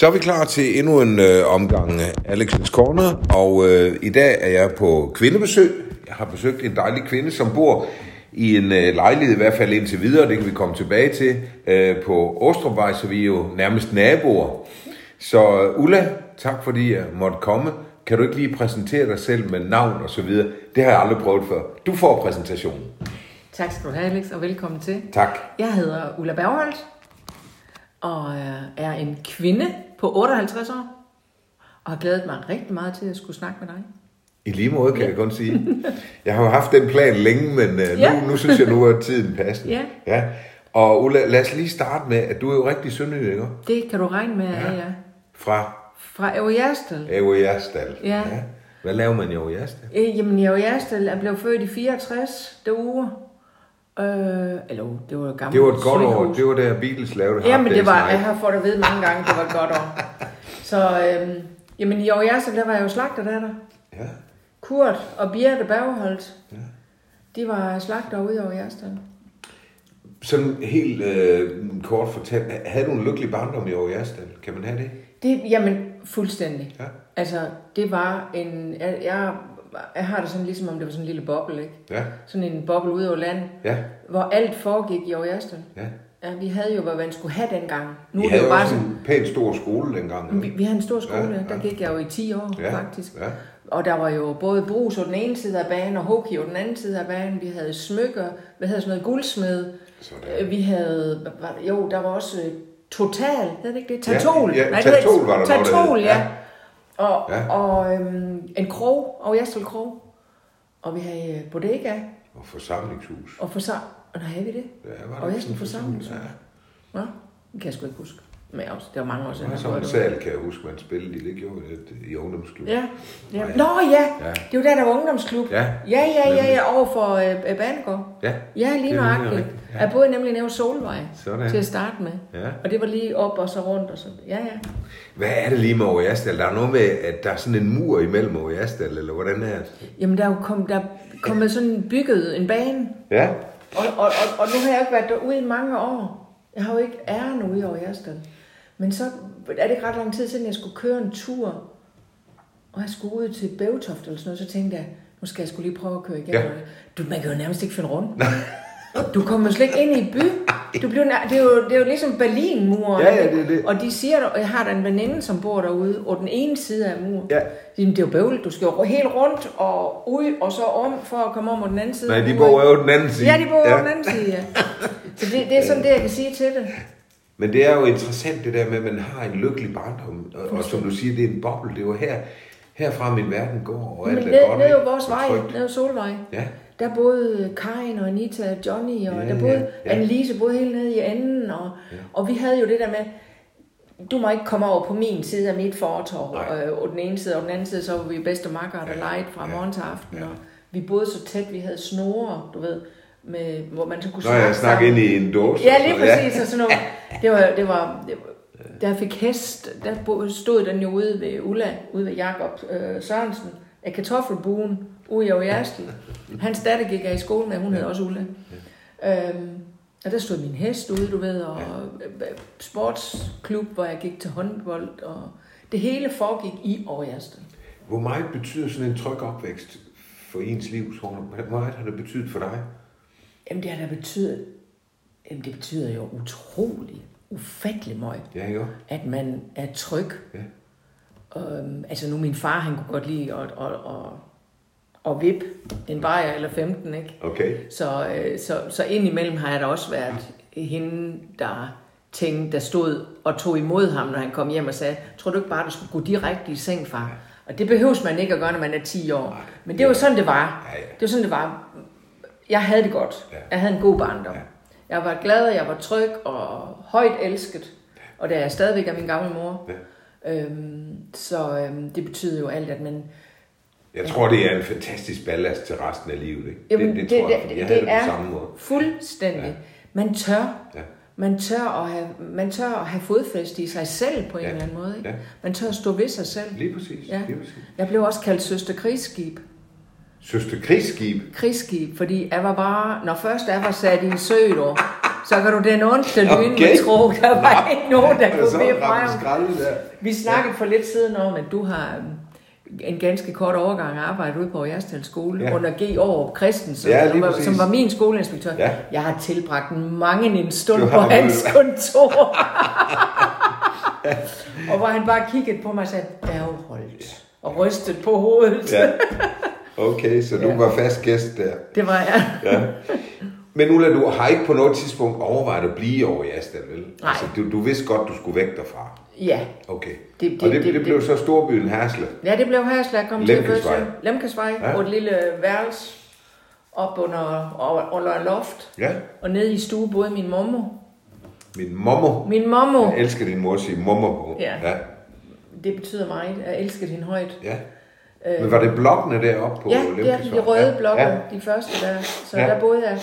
Så er vi klar til endnu en øh, omgang af Alex's Corner, og øh, i dag er jeg på kvindebesøg. Jeg har besøgt en dejlig kvinde, som bor i en øh, lejlighed, i hvert fald indtil videre, det kan vi komme tilbage til, øh, på Åstrupvej, så vi er jo nærmest naboer. Så øh, Ulla, tak fordi jeg måtte komme. Kan du ikke lige præsentere dig selv med navn og så videre? Det har jeg aldrig prøvet før. Du får præsentationen. Tak skal du have, Alex, og velkommen til. Tak. Jeg hedder Ulla Bergholdt, og øh, er en kvinde på 58 år, og har glædet mig rigtig meget til at skulle snakke med dig. I lige måde, kan jeg kun sige. Jeg har jo haft den plan længe, men uh, Ja. nu, nu synes jeg, nu er tiden passende. Ja. ja. Og Ulla, lad os lige starte med, at du er jo rigtig sønderjyde, ikke? Det kan du regne med, ja. ja. Fra Fra Evo Jerstal. Avo Jerstal. Ja. Hvad laver man i Avo Jerstal? Øh, jamen, Evo Jerstal er blevet født i 64 derude. Øh, eller det var et gammelt Det var et godt år. Det var der Beatles lavede Jamen, Hard det var, jeg har fået at vide mange gange, det var et godt år. Så, øhm, jamen, i Evo Jerstal, der var jeg jo slagter der. Ja. Kurt og Birte Bergholdt, ja. de var slagter ude over Jerstal. Sådan helt øh, kort fortalt, havde du en lykkelig barndom i Avo Jerstal? Kan man have det? Det, jamen, fuldstændig. Ja. Altså, det var en... Jeg, jeg, jeg har det sådan ligesom om det var sådan en lille boble, ikke? Ja. Sådan en boble ude over land, Ja. hvor alt foregik i Jerstal. ja. Ja, vi havde jo, hvad man skulle have dengang. Nu Vi er det havde jo bare sådan... en pænt stor skole dengang. Vi, vi havde en stor skole, Ja, ja, der ja. gik jeg jo i 10 år, Ja, faktisk. ja. Og der var jo både brus på den ene side af banen, og hockey på den anden side af banen. Vi havde smykker, vi havde sådan noget guldsmed. Sådan. Vi havde, det? jo, der var også øh, Total, hed det ikke det? Tatol. ja, Nej, det Tatol var der Tatol, ja. Ja. Og, Ja. og øhm, en krog, og Jastel Krog. Og vi havde øh, bodega, Og forsamlingshus. og for så... Og der havde vi det. Ja, var Og ikke Jastel sådan forsamlingshus. Ja. Nå, det kan jeg sgu ikke huske. Men også, det var mange år siden. jeg sådan en sal, kan jeg huske, man spillede i. Det gjorde det i ungdomsklub. Ja. ja. Nå ja, Ja. det var der, der var ungdomsklub. Ja. Ja, ja, ja, ja, over for øh, Banegård. Ja. Ja, lige er nøjagtigt. ja. Jeg boede nemlig ved Solvej Sådan. til at starte med. Ja. Og det var lige op og så rundt og så. Ja, ja. Hvad er det lige med Ove Jastal? Der er noget med, at der er sådan en mur imellem Ove Jastal, eller hvordan er det? Jamen, der er jo kom, der er kommet sådan bygget en bane. Ja. Og, og, og, og nu har jeg ikke været derude i mange år. Jeg har jo ikke æren ude over Jerstal. Men så er det ikke ret lang tid siden, jeg skulle køre en tur. Og jeg skulle ud til Bævtoft eller sådan noget. Så tænkte jeg, nu skal jeg skulle lige prøve at køre igennem. Ja. Du, man kan jo nærmest ikke finde rundt. Du kommer slet ikke ind i by. Du bliver, nær- det, er jo, det er jo ligesom Berlinmuren. Ja, ja, det er det. Og de siger, og jeg har da en veninde, som bor derude, og den ene side af muren. Ja. Jamen, det er jo bøvlet. Du skal jo helt rundt og ud, og så om, for at komme om på den anden side. Nej, de bor jo den anden side. Ja, de bor ja. den anden side, ja. Så det, det er sådan det, jeg kan sige til det. Men det er jo interessant det der med, at man har en lykkelig barndom. Og, og som du siger, det er en boble. Det er jo her, herfra min verden går. Og Men alt er ned, godt, ned ikke? jo vores Og vej, ned ad Solvej, Ja. der boede Karin og Anita og Johnny, og Ja, der boede ja, ja. Annelise boede helt nede i enden, og, og vi havde jo det der med, du må ikke komme over på min side af mit fortorv, Nej. øh, og den ene side, og den anden side, så var vi bedste makker, der legede fra ja, morgen til aften, ja. og vi boede så tæt, vi havde snore, du ved, med, hvor man så kunne Nå, jeg snakker ind i en dåse. Ja, og lige præcis. Ja. Sådan noget. Det var, det var, det var, da jeg fik hest, der stod den jo ude ved Ulla, ude ved Jakob øh, Sørensen, af kartoffelbuen ude i Aarhustel. Hans datter gik jeg i skole med, hun hed også Ulla. Øhm, og der stod min hest ude, du ved, og øh, sportsklub, hvor jeg gik til håndbold, og det hele foregik i Aarhustel. Hvor meget betyder sådan en tryg opvækst for ens liv? Hvor meget har det betydet for dig? Jamen det har da betydet, jamen det betyder jo utrolig, ufattelig meget. Ja, jo. at man er tryg. Ja. Øhm, altså nu min far, han kunne godt lide at, at, at, at vippe en bajer eller 15, ikke? Okay. Så, øh, så, så indimellem har jeg da også været hende, der tænkte, der stod og tog imod ham, når han kom hjem og sagde, tror du ikke bare, du skulle gå direkte i seng, far? Og det behøves man ikke at gøre, når man er 10 år. Nej, Men det var sådan, det var. Ja, ja. Det var sådan, det var. Jeg havde det godt. Ja. Jeg havde en god barndom. Ja. Jeg var glad, jeg var tryg og højt elsket. Og det er jeg stadigvæk af min gamle mor. Ja. Øhm, så øhm, det betyder jo alt, at man... Jeg tror, det er en fantastisk ballast til resten af livet. Ikke? Jamen, det, det, tror jeg, fordi jeg havde det, er på samme måde. fuldstændig. Ja. Man tør. Ja. Man tør, at have, man tør at have fodfæste i sig selv på en Ja. eller anden måde. Ikke? Ja. Man tør at stå ved sig selv. Lige præcis. Ja. Lige præcis. Jeg blev også kaldt søster krigsskib. Søster krigsskib. Krigsskib, fordi jeg var bare, når først jeg var sat i en sø, dog, Så kan du den onsdag lyn Okay. med tro, der var Nej. ikke nogen, der Er kunne skralde der? Vi snakkede for lidt siden om, at du har øhm, en ganske kort overgang arbejdet ude på Jerstal skole Ja. ja. under G. Aarup Christensen, Ja, som, var, som var min skoleinspektør. Ja. Jeg har tilbragt mange en stund Du på hans vel- kontor. og hvor han bare kiggede på mig og sagde, Bergholdt, og rystede på hovedet. Ja. Okay, så du Ja. var fast gæst der. Det var jeg. Ja. Men Ulla, du har ikke på noget tidspunkt overvejet at blive over i Asdal, vel? Nej. Altså, du, du vidste godt, du skulle væk derfra. Ja. Okay. Det- og det- det, det, det- det blev så storbyen Hersle. Ja, det blev her, så jeg kom til Lemkesvej. første Lemkesvej, Ja. på et lille værelse op under, under en loft. Ja. Og nede i stue boede min mommo. Min mommo. Min mommo, Jeg elsker din mor at sige mommo på. Ja. ja. det betyder meget. Jeg elskede hende højt. ja. Men var det blokkene deroppe på Ja, er Lemkesvej? de røde blokke, Ja. de første der. Så Ja. ja. der boede jeg.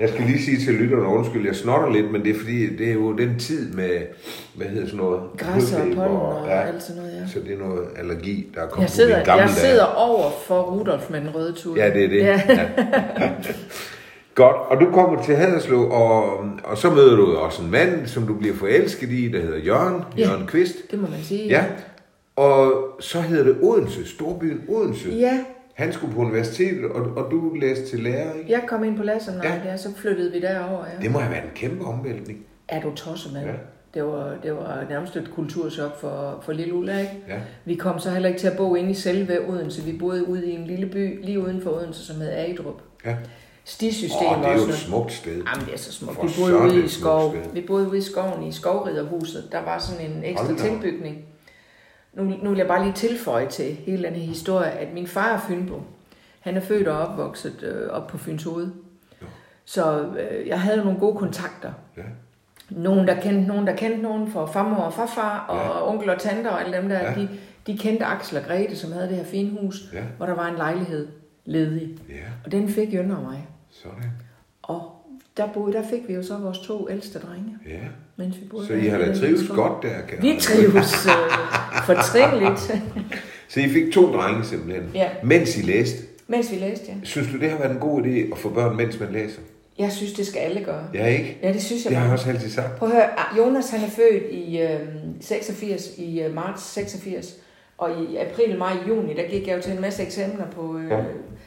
Jeg skal lige sige til lytterne, undskyld, jeg snotter lidt, men det er fordi, det er jo den tid med, hvad hedder sådan noget? Græs og pollen og alt sådan noget, ja. Så det er noget allergi, der er kommet Jeg sidder, gamle jeg sidder over for Rudolf med den røde tud. Ja, det er det. Ja. Ja. Godt, og du kommer til Haderslev, og, og så møder du også en mand, som du bliver forelsket i, der hedder Jørgen, Ja. Jørgen Kvist. Det må man sige. Ja, og så hedder det Odense, storbyen Odense. Ja, Han skulle på universitetet, og, og du læste til lærer, ikke? jeg kom ind på Lasserne, Ja. ja, så flyttede vi derover. Ja. Det må have været en kæmpe omvæltning. Er du tosset, mand? Ja. Det var, det var nærmest et kulturchok for, for lille Ulla, ikke? Ja. Vi kom så heller ikke til at bo inde i selve Odense. Vi boede ude i en lille by lige uden for Odense, som hed Agedrup. Ja. Stisystem Åh, det er jo også. et smukt sted. Jamen, det er så smukt. For Vi boede ude i skov. Vi boede ude i skoven i skovriderhuset. Der var sådan en ekstra Hold da op. Nu, nu vil jeg bare lige tilføje til hele den her historie, at min far er Fynbo. Han er født og opvokset øh, op på Fyns Hoved. Så øh, jeg havde nogle gode kontakter. Ja. Nogen, der kendte nogen, der kendte nogen fra farmor og farfar, og Ja. onkel og tanter og alle dem der, Ja. de, de kendte Axel og Grete, som havde det her fine hus, Ja. hvor der var en lejlighed ledig. Ja, Og den fik Jønner og mig. sådan. Og der, boede, der fik vi jo så vores to ældste drenge, Ja. Mens vi boede Så I har da trives godt der, kan Vi trives øh, fortrinligt, Så I fik to drenge simpelthen, Ja. mens I læste. mens vi læste, ja. Synes du, det har været en god idé at få børn, mens man læser? Jeg synes, det skal alle gøre. Ja, ikke? Ja, det synes jeg Det har jeg også altid sagt. Prøv at høre, ah, Jonas han er født i øh, 86, i øh, marts 86, og i april, maj, juni, der gik jeg jo til en masse eksamener på... Øh, Ja.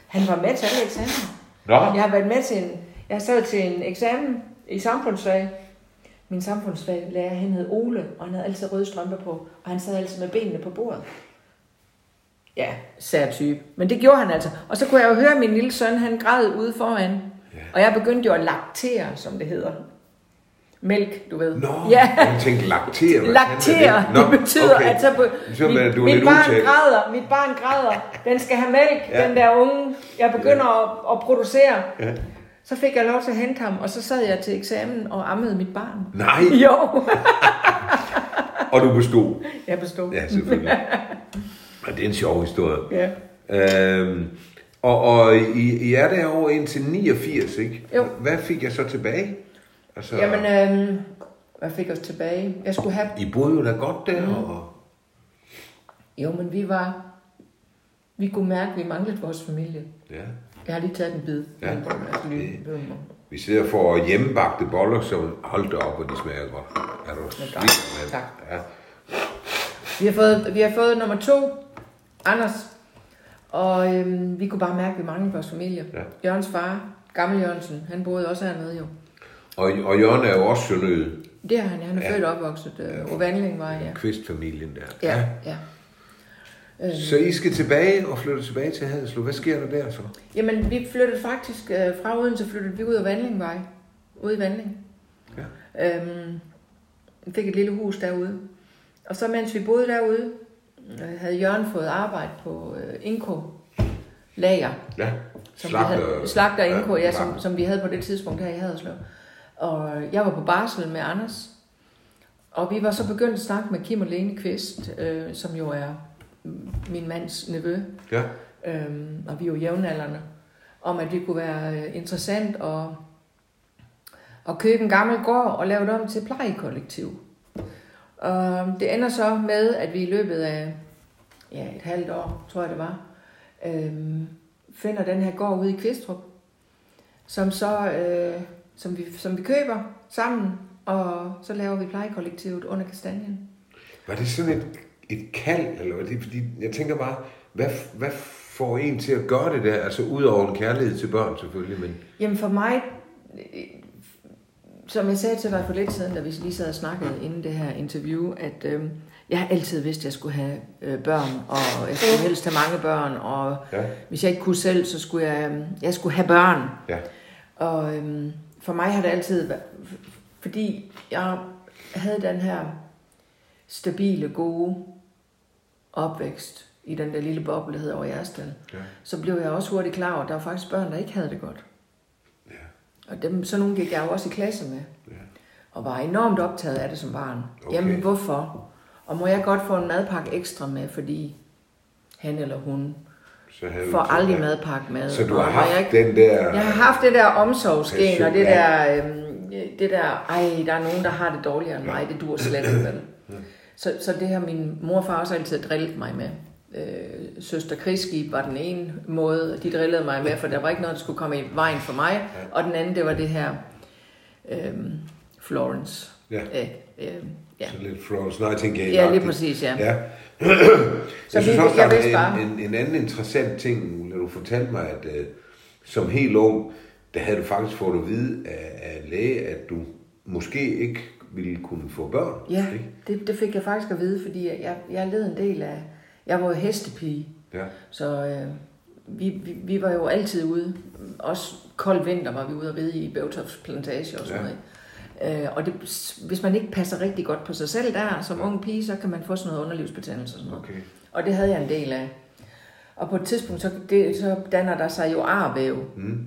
Han var med til alle eksamener. Nå, Jeg har været med til en, jeg har stået til en eksamen i samfundsfag. Min samfundsfaglærer, han hed Ole, og han havde altid røde strømper på, og han sad altid med benene på bordet. Ja, sær type. Men det gjorde han altså. Og så kunne jeg jo høre, at min lille søn, han græd ude foran. Ja. Og jeg begyndte jo at laktere, som det hedder. Mælk, du ved. Nå, ja. jeg tænkte laktere. Laktere, fanden er det betyder, okay. at så på, Så mit, du mit barn udtalt. græder, mit barn græder, den skal have mælk, ja. den der unge, jeg begynder ja. at, at producere. Ja. Så fik jeg lov til at hente ham, og så sad jeg til eksamen og ammede mit barn. Nej, Jo, og du bestod. jeg bestod. Ja, selvfølgelig. Og det er en sjov historie. Ja. Øhm, og, og I, I er derovre indtil 89, ikke? Jo. Hvad fik jeg så tilbage? Altså, Jamen, øhm, hvad fik os tilbage? Jeg skulle have... I boede jo da godt der, mm. og... Jo, men vi var... Vi kunne mærke, at vi manglede vores familie. Ja. Jeg har lige taget en bid. Ja. Altså, lige, Vi sidder for hjemmebagte boller, som hold da op, og de smager godt. Er du tak. mand? Tak. Ja. Vi har fået, vi har fået nummer to, Anders. Og øhm, vi kunne bare mærke, at vi manglede vores familie. Ja. Jørgens far, gammel Jørgensen, han boede også hernede jo. Og, og Jørgen er jo også sønderød. Det er han, han er Ja. ja. født og opvokset øh, på Vandlingvej, ja. Kvistfamilien der. Ja, ja. Øh, Så I skal tilbage og flytte tilbage til Haderslev. Hvad sker der der så? Jamen, vi flyttede faktisk øh, fra Odense, flyttede vi ud af Vandlingvej. Ude i Vandling. Ja. Øhm, fik et lille hus derude. Og så mens vi boede derude, øh, havde Jørgen fået arbejde på øh, Inko lager. Ja. Som vi havde, slagter Inko, ja, som, som vi havde på det tidspunkt her i Haderslev. Og jeg var på barsel med Anders. Og vi var så begyndt at snakke med Kim og Lene Kvist, øh, som jo er min mands nevø. Ja. Øhm, og vi er jo jævnaldrende, om at det kunne være øh, interessant at, at købe en gammel gård og lave det om til plejekollektiv. Og det ender så med, at vi i løbet af ja, et halvt år, tror jeg det var, øhm, finder den her gård ude i Kvistrup, som så øh, som vi, som vi køber sammen, og så laver vi plejekollektivet under kastanjen. Var det sådan et, et kald, eller var det, fordi jeg tænker bare, hvad, hvad får en til at gøre det der? Altså ud over en kærlighed til børn selvfølgelig, men... Jamen for mig, øh, som jeg sagde til dig for lidt siden, da vi lige sad og snakkede inden det her interview, at øh, jeg har altid vidst, at jeg skulle have øh, børn, og jeg skulle helst have mange børn, og Ja. hvis jeg ikke kunne selv, så skulle jeg, øh, jeg skulle have børn. Ja, Og øhm, for mig har det altid været, fordi jeg havde den her stabile, gode opvækst i den der lille boble, der hedder over Jerstal, ja, så blev jeg også hurtigt klar over, at der var faktisk børn, der ikke havde det godt. ja, Og dem, så nogle gik jeg jo også i klasse med, ja. og var enormt optaget af det som barn. Okay. Jamen, hvorfor? Og må jeg godt få en madpakke ekstra med, fordi han eller hun Så havde får aldrig ja. madpakke med. Så du har må jeg haft den der... Jeg har haft det der omsorgsgen, og det der, øhm, det der, ej, der er nogen, der har det dårligere end mig, det dur slet ikke, vel? Så, så det har min mor og far også altid drillet mig med. Øh, søster krigsskib var den ene måde, de drillede mig med, for der var ikke noget, der skulle komme i vejen for mig. Og den anden, det var det her øhm, Florence. Ja. Øh, øh, ja. Så lidt Florence Nightingale. ja, lige præcis, ja. Ja. Så jeg synes vi- også, der er en, en, en anden interessant ting, når du fortalte mig, at uh, som helt ung, der havde du faktisk fået at vide af, af læge, at du måske ikke ville kunne få børn. Ja, Ikke? det, det fik jeg faktisk at vide, fordi jeg, jeg led en del af, jeg var jo hestepige, Ja. Så øh, vi, vi, vi var jo altid ude. Også kold vinter var vi ude at ride i Bøvtofts plantage og sådan Ja. noget. Øh, og det, hvis man ikke passer rigtig godt på sig selv der, som ung pige, så kan man få sådan noget underlivsbetændelse og sådan noget. Okay. Og det havde jeg en del af. Og på et tidspunkt, så, det, så danner der sig jo arvæv. Mm.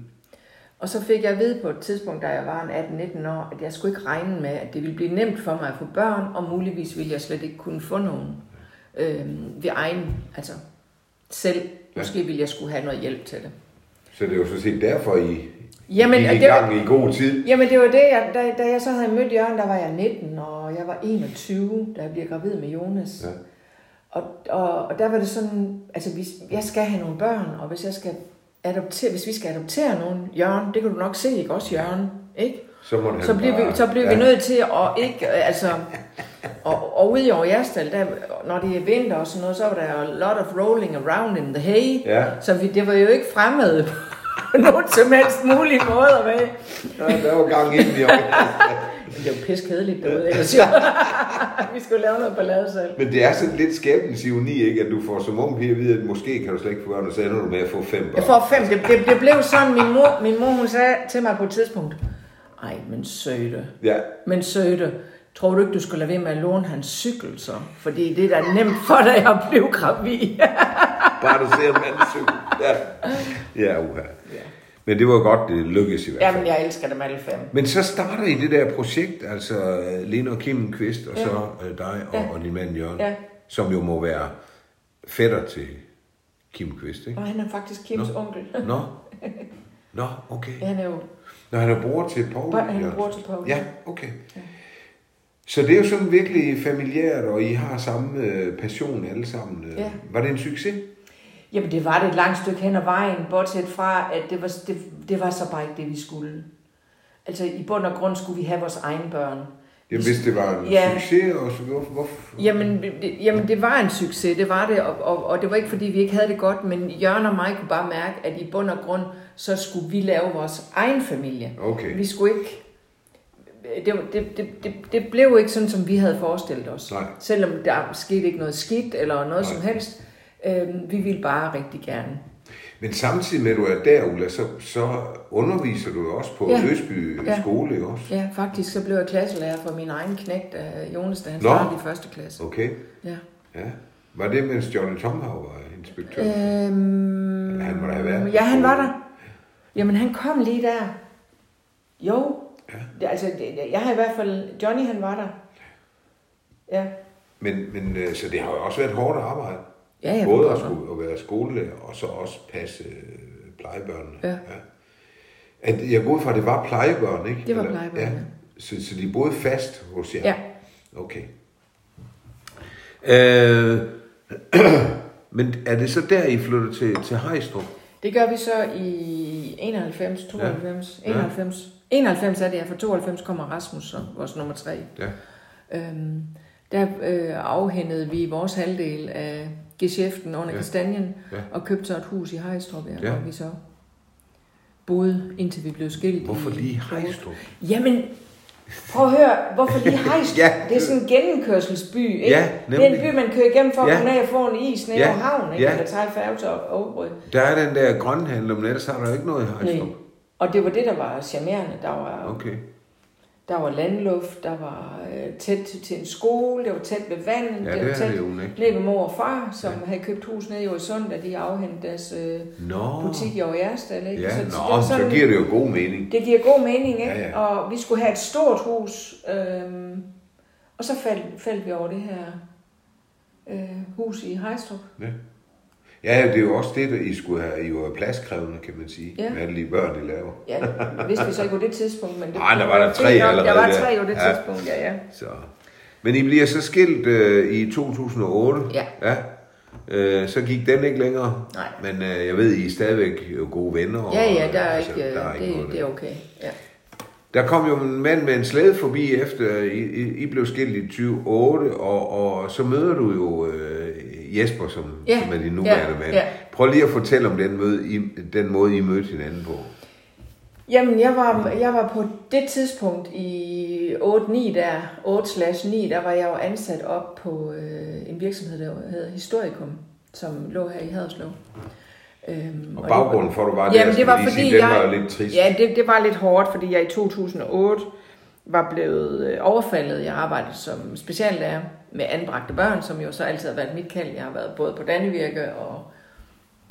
Og så fik jeg at vide på et tidspunkt, da jeg var en 18-19 år, at jeg skulle ikke regne med, at det ville blive nemt for mig at få børn, og muligvis ville jeg slet ikke kunne få nogen øh, ved egen, altså selv. Måske ville jeg skulle have noget hjælp til det. Så det er jo så set derfor, I Jamen, i det var- gang i god tid. Jamen det var det, jeg, da, da jeg så havde mødt Jørgen, der var jeg 19, og jeg var 21, da jeg blev gravid med Jonas. Ja. Og, og, og der var det sådan, altså hvis, jeg skal have nogle børn, og hvis jeg skal adoptere, hvis vi skal adoptere nogen, Jørgen, det kan du nok se, ikke også Jørgen, ikke? Så, må Så bliver, vi, så bliver vi nødt til at ikke, øh, altså, og, og ude i Overjærstal, der, når det er vinter og sådan noget, så var der a lot of rolling around in the hay. Ja. Så vi, det var jo ikke fremmed på nogen som helst mulig måde at være. Ja, der var gang ind i det jo pisse kedeligt derude, ellers jo. vi skulle lave noget ballade selv. Men det er sådan lidt skæbnens ironi, ikke? At du får som ung pige at vide, at måske kan du slet ikke få børn, og så ender du med at få fem børn. Jeg får fem. Det, det, det blev sådan, min mor, min mor hun sagde til mig på et tidspunkt, ej, men søde, Ja, men søde, tror du ikke, du skulle lade være med at låne hans cykel så? Fordi det er da nemt for dig at blive gravid. bare du ser en mand cykel. Ja, ja uha. Men det var godt, det lykkedes i hvert fald. Jamen, jeg elsker dem alle fem. Men så starter I det der projekt, altså øh, Lene og Kim Kvist, og Ja. så øh, dig og, Ja. og din mand Jørgen, Ja. som jo må være fætter til Kim Kvist, ikke? Og han er faktisk Kims Nå. onkel. Nå, Nå, okay. Han er jo Nå, han er bror til Paul. han er bror til Paul. Ja, okay. Så det er jo sådan virkelig familiært, og I har samme øh, passion alle sammen. øh. Ja. Var det en succes? Jamen, det var det et langt stykke hen ad vejen, bortset fra, at det var, det, det var så bare ikke det, vi skulle. Altså, i bund og grund skulle vi have vores egne børn. Jamen, hvis det var en Ja. succes, og så hvorfor? Jamen det, jamen, det var en succes, det var det, og, og, og det var ikke, fordi vi ikke havde det godt, men Jørgen og mig kunne bare mærke, at i bund og grund, så skulle vi lave vores egen familie. Okay. Vi skulle ikke... Det, det, det, det, det blev ikke sådan, som vi havde forestillet os. Nej. Selvom der skete ikke noget skidt eller noget Nej. som helst. Øhm, vi ville bare rigtig gerne. Men samtidig med, at du er der, Ulla, så, så underviser du også på Ja. Løsby Ja. skole, ikke også? Ja, faktisk så blev jeg klasselærer for min egen knægt af Jonas, da han Nå. startede i første klasse. Okay, Ja. ja. Var det, mens Johnny Tomhav var inspektør? Øhm, Eller han må da have været Ja, han var der. Jamen, han kom lige der. Jo. Ja. Det, altså, jeg har i hvert fald... Johnny, han var der. Ja. Men, men øh, så det har jo også været hårdt arbejde. Ja, ja. Både at, skulle, at være skolelærer, og så også passe øh, plejebørnene. Ja. At, jeg går ud fra, at det var plejebørn, ikke? Det var Eller- plejebørn, ja. ja. Så, så de boede fast hos jer? Ja. Okay. Øh, men er det så der, I flytter til, til Hejstrup? Det gør vi så i i 91, 92, Ja. 91. 91 er det, ja, for 92 kommer Rasmus, så vores nummer tre. Ja. Øhm, der øh, afhændede vi vores halvdel af geschæften under Ja. kastanjen, Ja. og købte så et hus i Hejstrup, ja, Ja. hvor vi så boede, indtil vi blev skilt. Hvorfor i- lige Hejstrup? Jamen, prøv at høre, hvorfor lige Hejstrup? Ja. Det er sådan en gennemkørselsby, ikke? Ja, det er en nemlig. by, man kører igennem for at Ja. komme ned og få en is nede Ja. over havnen, ikke? Ja. Eller tage færge til Åbrød. Der er den der grønhandler, men ellers har der jo ikke noget i Hejstrup. Nej. Og det var det, der var charmerende. Der var, Okay. Der var landluft, der var øh, tæt til en skole, det var tæt ved vandet, Ja, det det var tæt det ned ved mor og far, som ja. havde købt hus nede i Øresund, da de afhentede deres øh, butik i Aarhusdal. Ikke? Ja, så, Nå, det var så giver det jo god mening. det giver god mening, ikke? Ja, ja. Og vi skulle have et stort hus, øhm, og så faldt, faldt vi over det her øh, hus i Hejstrup. Ja, det er jo også det, der I skulle have. I var pladskrævende, kan man sige. Ja. Med alle de børn, I laver. Ja, vidste vi så ikke på det tidspunkt, men det Ej, der var der tre nok. allerede Der var tre på det Ja. tidspunkt, ja, ja. Så. Men I bliver så skilt øh, i 2008. Ja. ja. Øh, så gik den ikke længere. Nej. Men øh, jeg ved, I er stadigvæk gode venner. og- Ja, ja, der er altså, ikke, der er det, ikke noget det er okay. Ja. Der kom jo en mand med en slæde forbi efter, I, I, I blev skilt i 2008, og, og så møder du jo øh, Jesper, som, Ja, som er din nuværende ja, mand. ja. Prøv lige at fortælle om den, møde, I, den måde, I mødte hinanden på. Jamen, jeg var, jeg var på det tidspunkt i 8-9 der, 8-9, der var jeg jo ansat op på øh, en virksomhed, der hedder Historikum, som lå her i Haderslev. Øhm, Og det baggrunden for, at du var der, Jamen, skal det var fordi, sige, jeg... var lidt trist. Ja, det, det var lidt hårdt, fordi jeg i 2008 var blevet øh, overfaldet. Jeg arbejdede som speciallærer med anbragte børn, som jo så altid har været mit kald. Jeg har været både på Dannevirke og,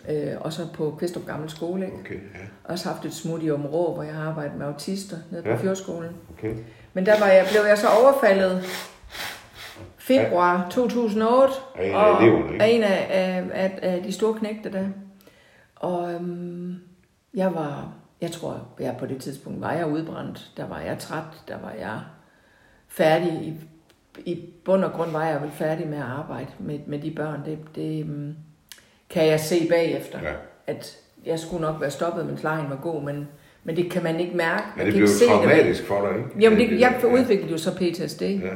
øh, og så på Kvistrup Gammel Skole. Ikke? Okay, ja, Også haft et smut i Områ, hvor jeg har arbejdet med autister nede på Ja. ja. Fjordskolen. okay. Men der var jeg, blev jeg så overfaldet februar 2008 Af en af og eleverne, ikke? af en af, af, af, af de store knægte der. Og øhm, jeg var, jeg tror, jeg på det tidspunkt var jeg udbrændt. Der var jeg træt, der var jeg færdig. I, i bund og grund var jeg vel færdig med at arbejde med, med de børn. Det, det øhm, kan jeg se bagefter, Ja. at jeg skulle nok være stoppet, mens lejen var god, men, men det kan man ikke mærke. Ja, Man det kan blev traumatisk for dig, ikke? Jamen, det, jeg ja. udviklede jo så PTSD, Ja.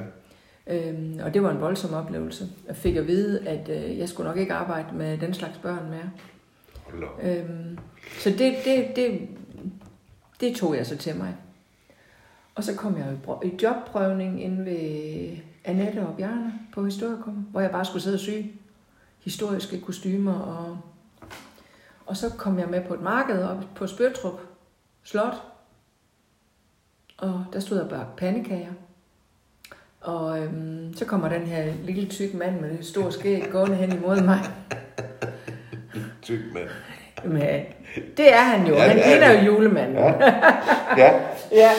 øhm, og det var en voldsom oplevelse. Jeg fik at vide, at øh, jeg skulle nok ikke arbejde med den slags børn mere. Øhm, så det, det, det, det tog jeg så til mig. Og så kom jeg i i jobprøvning inde ved Annette og Bjarne på Historikum, hvor jeg bare skulle sidde og sy historiske kostymer. Og, og så kom jeg med på et marked op på Spørtrup Slot, og der stod jeg bare pandekager. Og øhm, så kommer den her lille tyk mand med det store skæg gående hen imod mig. Tyk mand. Men det er han jo. Ja, Ja, han er han. jo julemanden. Ja. Ja. ja.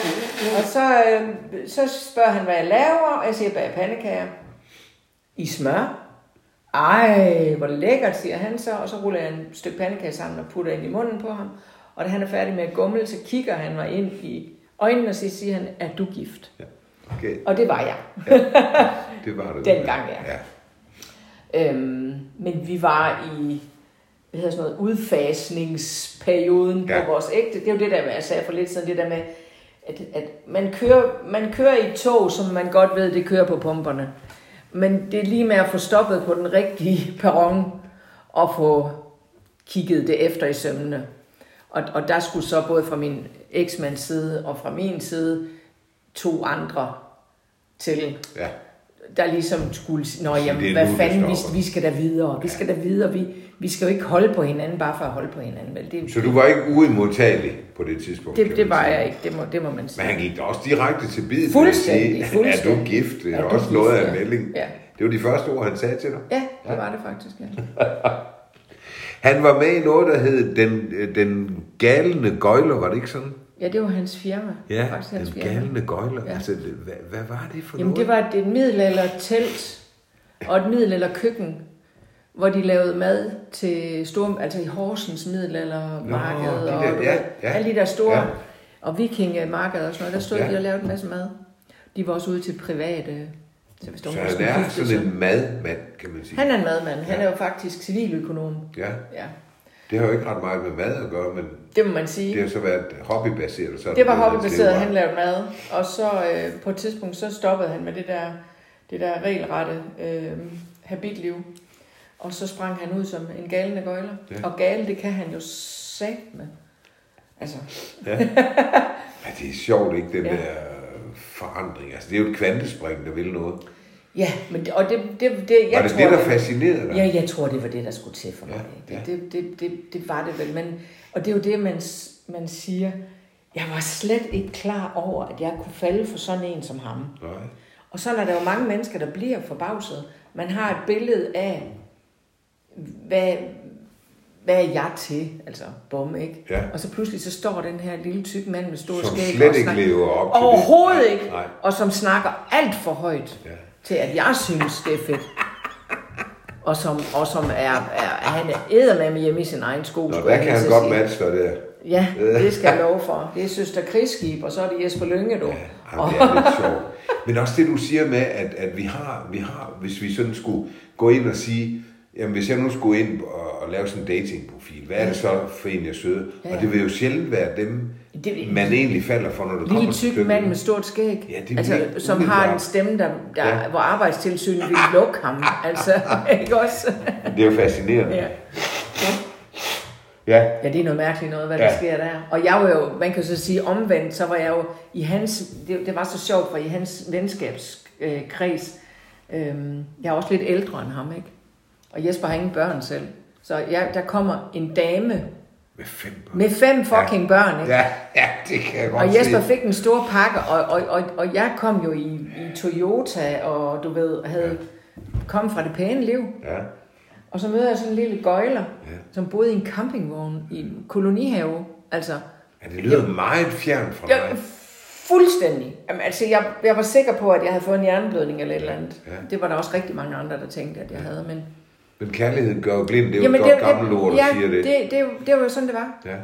Og så, øh, så spørger han, hvad jeg laver, og jeg siger, bag pandekager. I smør? Ej, hvor lækkert, siger han så, og så ruller jeg en stykke pandekage sammen og putter ind i munden på ham. Og da han er færdig med at gumle, så kigger han mig ind i øjnene, og så siger han, er du gift? Okay, Og det var jeg. det var det. Dengang, ja. ja. Øhm, men vi var i hvad hedder sådan noget, udfasningsperioden ja. På vores ægte. Det er jo det der, med, jeg sagde for lidt siden, det der med, at, at man, kører, man kører i et tog, som man godt ved, det kører på pumperne. Men det er lige med at få stoppet på den rigtige perron og få kigget det efter i sømmene. Og, og der skulle så både fra min eksmands side og fra min side to andre til ja. der ligesom skulle sige, nå jamen, hvad fanden, vi, stopper." vi skal da videre, vi skal da videre, vi, vi skal jo ikke holde på hinanden, bare for at holde på hinanden, vel? Det, Så du var ikke uimodtagelig på det tidspunkt? det, det var sige. jeg ikke, det må, det må man Men sige. han gik da også direkte til bid. Fuldstændig, Er du fuldstændig. gift? Det er, Er også gift, noget af en ja. melding. Ja. Det var de første ord, han sagde til dig. Ja, det var det faktisk, ja. Han var med i noget, der hed Den, den galne gøjler, var det ikke sådan? Ja, det var hans firma. Ja, faktisk hans den firma. galne gøjler. Ja. Altså, hvad, hvad var det for Jamen, noget? det var et middelalder telt og et middelalder køkken, hvor de lavede mad til store, altså i Horsens middelaldermarked Nå, de og der- du ja, ja. alle de der store, Ja. og vikingemarkeder og sådan noget, der stod Ja. de og lavede en masse mad. De var også ude til private, så hvis Så han er sådan sig. en madmand, kan man sige. Han er en madmand. Han Ja. er jo faktisk civiløkonom. Ja, Ja. Det har jo ikke ret meget med mad at gøre, men Det må man sige. det har så været hobbybaseret. Så Det var hobbybaseret, han lavede mad. Og så øh, på et tidspunkt, så stoppede han med det der, det der regelrette øh, habitliv. Og så sprang han ud som en galende gøjler. Ja. Ja. Og gale, det kan han jo sat med. Altså, Ja. ja, det er sjovt, ikke, den Ja. der forandring. Altså, det er jo et kvantespring, der vil noget. ja, men, det- og det, det, det jeg Var det tror, det, der fascinerede dig? Ja, jeg tror, det var det, der skulle til for Ja, mig. ja. Det, det, det, det, det var det vel. Men, og det er jo det, man, man siger. Jeg var slet ikke klar over, at jeg kunne falde for sådan en som ham. Nej. Og så er der jo mange mennesker, der bliver forbavset. Man har et billede af, hvad, hvad er jeg til? Altså, bum, ikke? Ja. Og så pludselig så står den her lille tyk mand med stor Som skæg. slet og ikke lever op til Overhovedet det. ikke. Nej. Og som snakker alt for højt Ja. til, at jeg synes, det er fedt. Og som, og som er, er han er eddermame hjemme i sin egen sko. Nå, der jeg kan han godt matche dig der. Ja, det skal jeg love for. Det er Søster Krigsskib, og så er det Jesper Lønge, du. Ja, jamen, det er lidt sjovt. Men også det, du siger med, at, at vi, har, vi har, hvis vi sådan skulle gå ind og sige, jamen hvis jeg nu skulle ind og, og lave sådan en datingprofil, hvad er det så for en, jeg søger? Ja. Og det vil jo sjældent være dem, Det- man egentlig falder for, når du kommer til tyk mand med stort skæg, Ja, det altså, som har en stemme, der, der, Ja. hvor arbejdstilsynet vil lukke ham. Altså, ikke også? Det er jo fascinerende. Ja. ja. ja, det er noget mærkeligt noget, hvad Ja. der sker der. Og jeg var jo, man kan så sige omvendt, så var jeg jo i hans, det, det var så sjovt, for i hans venskabskreds, øh, jeg er også lidt ældre end ham, ikke? Og Jesper har ingen børn selv. Så jeg, der kommer en dame Med fem børn. med fem fucking ja. børn, ikke? Ja, ja, det kan jeg godt Og Jesper se. fik en stor pakke, og, og, og, og jeg kom jo i, i Toyota, og du ved, havde kom fra det pæne liv. Ja, Og så møder jeg sådan en lille gøjler, Ja. ja. som boede i en campingvogn i en kolonihave. Altså, ja det lyder meget fjernt fra jeg, mig. fuldstændig. Jamen, altså, jeg, jeg var sikker på, at jeg havde fået en hjerneblødning eller et eller andet. Ja. Det var der også rigtig mange andre, der tænkte, at jeg havde. Men, Men kærligheden gør jo blind, det er jo et godt gammelt ord, der ja, siger det. det, det, det var jo sådan, det var. Ja.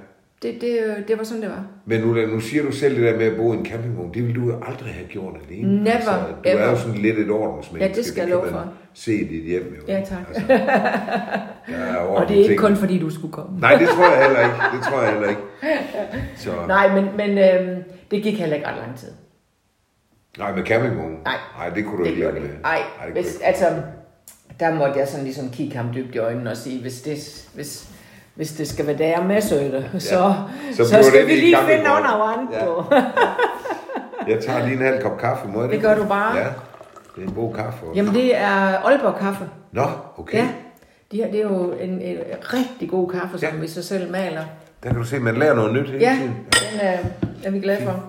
Det, det, det var sådan, det var. Men nu, nu siger du selv det der med at bo i en campingvogn. Det ville du jo aldrig have gjort alene. Never, altså, du er ever. jo sådan lidt et ordensmenneske. Ja, det skal jeg love for. Se i dit hjem jo. Ja, tak. Altså, der er Og det er ikke kun fordi, du skulle komme. Nej, det tror jeg heller ikke. Det tror jeg heller ikke. Så, Nej, men, men øhm, det gik heller ikke ret lang tid. nej, med campingvognen? Nej. Nej, det kunne du Det ikke lade det med. ikke. Ej, det kunne hvis, ikke. altså, der måtte jeg sådan ligesom kigge ham dybt i øjnene og sige, hvis det, hvis, hvis det skal være der med søde, så, Så så, så skal det vi lige finde under vand Ja. på. Jeg tager lige en halv kop kaffe, må jeg Det gør du bare. Ja, det er en god kaffe. også. Jamen, det er Aalborg kaffe. Nå, okay. Ja. De her, det er jo en, en rigtig god kaffe, som Ja. vi så selv maler. Der kan du se, man lærer noget nyt hele Ja, tiden. den er, er vi glade for.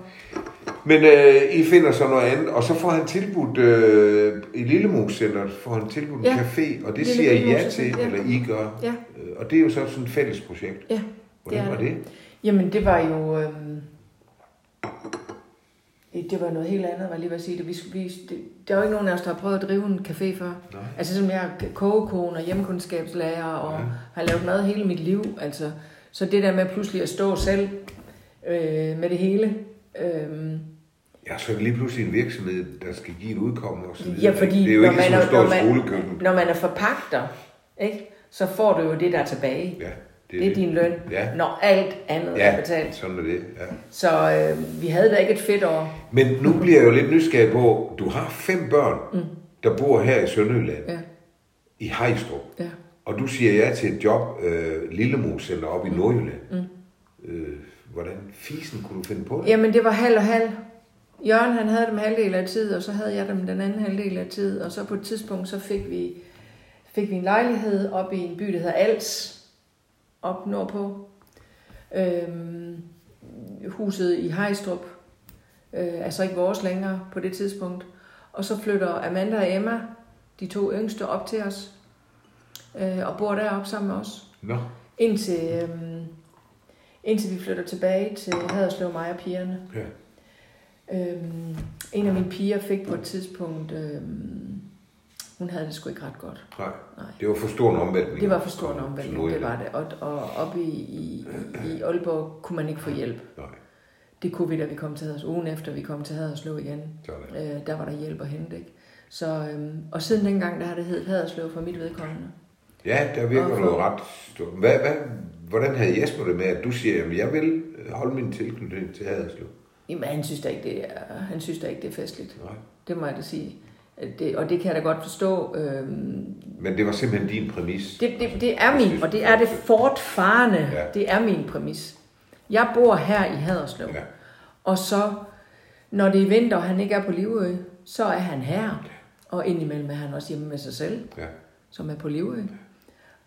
Men øh, I finder så noget andet, og så får han tilbudt, øh, i Lillemus-centeret, får han tilbudt Ja. en café, og det Lille siger I ja til, ja. eller I gør. Ja. Øh, Og det er jo så sådan et fælles projekt. Ja, Hvordan er var det? Jamen, det var jo... Øhm, det var noget helt andet, var lige ved at sige det. Vi, vi, det. Der er jo ikke nogen af os, der har prøvet at drive en café før. Nej. Altså, som jeg er kogekone og hjemmekundskabslærer og Ja. ja. har lavet mad hele mit liv. Altså, så det der med pludselig at stå selv øh, med det hele. Øh, Ja, så er det lige pludselig en virksomhed, der skal give et udkomme og så videre. ja, fordi det er jo når ikke man, som at er, når, man, når man er forpagter, ikke, så får du jo det, der er tilbage. Ja, Det er din løn, Ja. når alt andet Ja, er betalt. sådan er det. Ja. Så øh, vi havde da ikke et fedt år. Men nu bliver jeg jo lidt nysgerrig på, du har fem børn, mm. der bor her i Sønderjylland, Ja, i Hejstrup. ja. Og du siger ja til et job, øh, Lillemos Center op i Nordjylland. Mm. Øh, hvordan fisen kunne du finde på det? Jamen, det var halv og halv. Jørgen, han havde dem halvdel af tid, og så havde jeg dem den anden halvdel af tid. Og så på et tidspunkt, så fik vi, fik vi en lejlighed op i en by, der hedder Als, op nordpå. Øhm, huset i Hejstrup, øh, altså ikke vores længere på det tidspunkt. Og så flytter Amanda og Emma, de to yngste, op til os, øh, og bor deroppe sammen med os. Nå, Indtil, øhm, indtil vi flytter tilbage til Haderslev, mig og pigerne. ja. Øhm, en af mine piger fik på et tidspunkt, øhm, hun havde det sgu ikke ret godt. Nej. Nej. Det var for stor en omvæltning. Det var for stor en omvæltning, det var det. Og, og oppe i, i, i Aalborg kunne man ikke få hjælp. Nej, Det kunne vi, da vi kom til Haderslev. Ugen efter vi kom til Haderslev igen, sådan. øh, der var der hjælp at hente. Ikke? Så, øhm, og siden dengang, der har det heddet Haderslev for mit vedkommende. Ja, der virker du ret. Hvad, hvad, hvordan havde Jesper det med, at du siger, at jeg vil øh, holde min tilknytning til Haderslev? Jamen, han synes da ikke, det er, han synes da ikke, det er festligt. Nej. Det må jeg da sige. Det, og det kan jeg da godt forstå. Øhm, Men det var simpelthen din præmis. det, det, det er min, og det er det fortfarande. Ja. Det er min præmis. Jeg bor her i Haderslev. Ja. Og så, når det er vinter, og han ikke er på Livø, så er han her. Og indimellem er han også hjemme med sig selv, Ja. som er på Livø.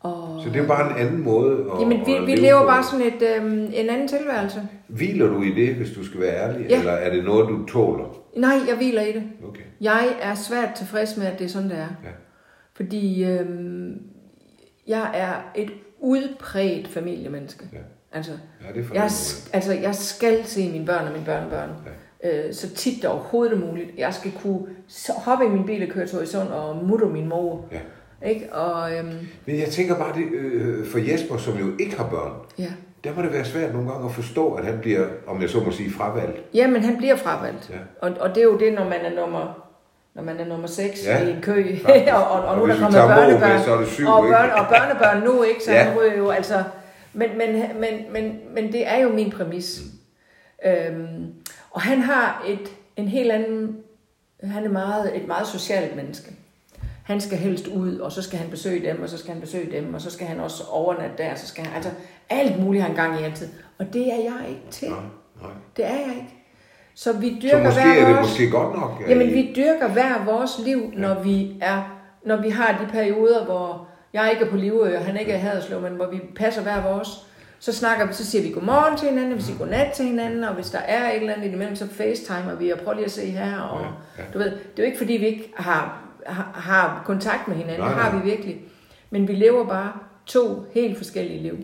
Og, Så det er bare en anden måde at, Jamen, vi, at vi leve lever på. bare sådan et, øhm, en anden tilværelse. Hviler du i det, hvis du skal være ærlig? Ja. Eller er det noget, du tåler? Nej, jeg hviler i det. Okay. Jeg er svært tilfreds med, at det er sådan, det er. Ja. Fordi øhm, jeg er et udpræget familiemenneske. Ja. Altså, Ja, det er jeg, altså, jeg skal se mine børn og mine børnebørn. Ja. Øh, så tit det overhovedet er muligt. Jeg skal kunne hoppe i min bil og køre til Horisont og mutte min mor. Ja. Ikke? Og, øhm, Men jeg tænker bare, det, øh, for Jesper, som jo ikke har børn, ja. der må det være svært nogle gange at forstå, at han bliver, om jeg så må sige, fravalgt. Jamen, han bliver fravalgt. Ja. Og, og det er jo det, når man er nummer, når man er nummer 6 Ja, ja, i en kø, og, og, og, nu er der tager Moe med, børnebørn, så er det syv, og, børn, og børnebørn nu, ikke? Så Ja. ja. han ryger jo, altså... Men, men, men, men, men det er jo min præmis. Mm. Øhm, og han har et, en helt anden... Han er meget, et meget socialt menneske. Han skal helst ud, og så skal han besøge dem, og så skal han besøge dem, og så skal han også overnatte der, så skal han... Altså, alt muligt han gang i altid. Og det er jeg ikke til. Nej, nej. Det er jeg ikke. Så vi Så dyrker måske hver er det vores... måske godt nok. Jamen, I- vi dyrker hver vores liv, når vi er, når vi har de perioder, hvor jeg ikke er på Livø, og han ikke er i Haderslev, men hvor vi passer hver vores. Så snakker vi, så siger vi godmorgen til hinanden, vi siger godnat til hinanden, og hvis der er et eller andet imellem, så facetimer vi, og prøver lige at se her, og Ja, ja. du ved, det er jo ikke fordi, vi ikke har, har, har kontakt med hinanden, Nej, det har nej. vi virkelig. Men vi lever bare to helt forskellige liv.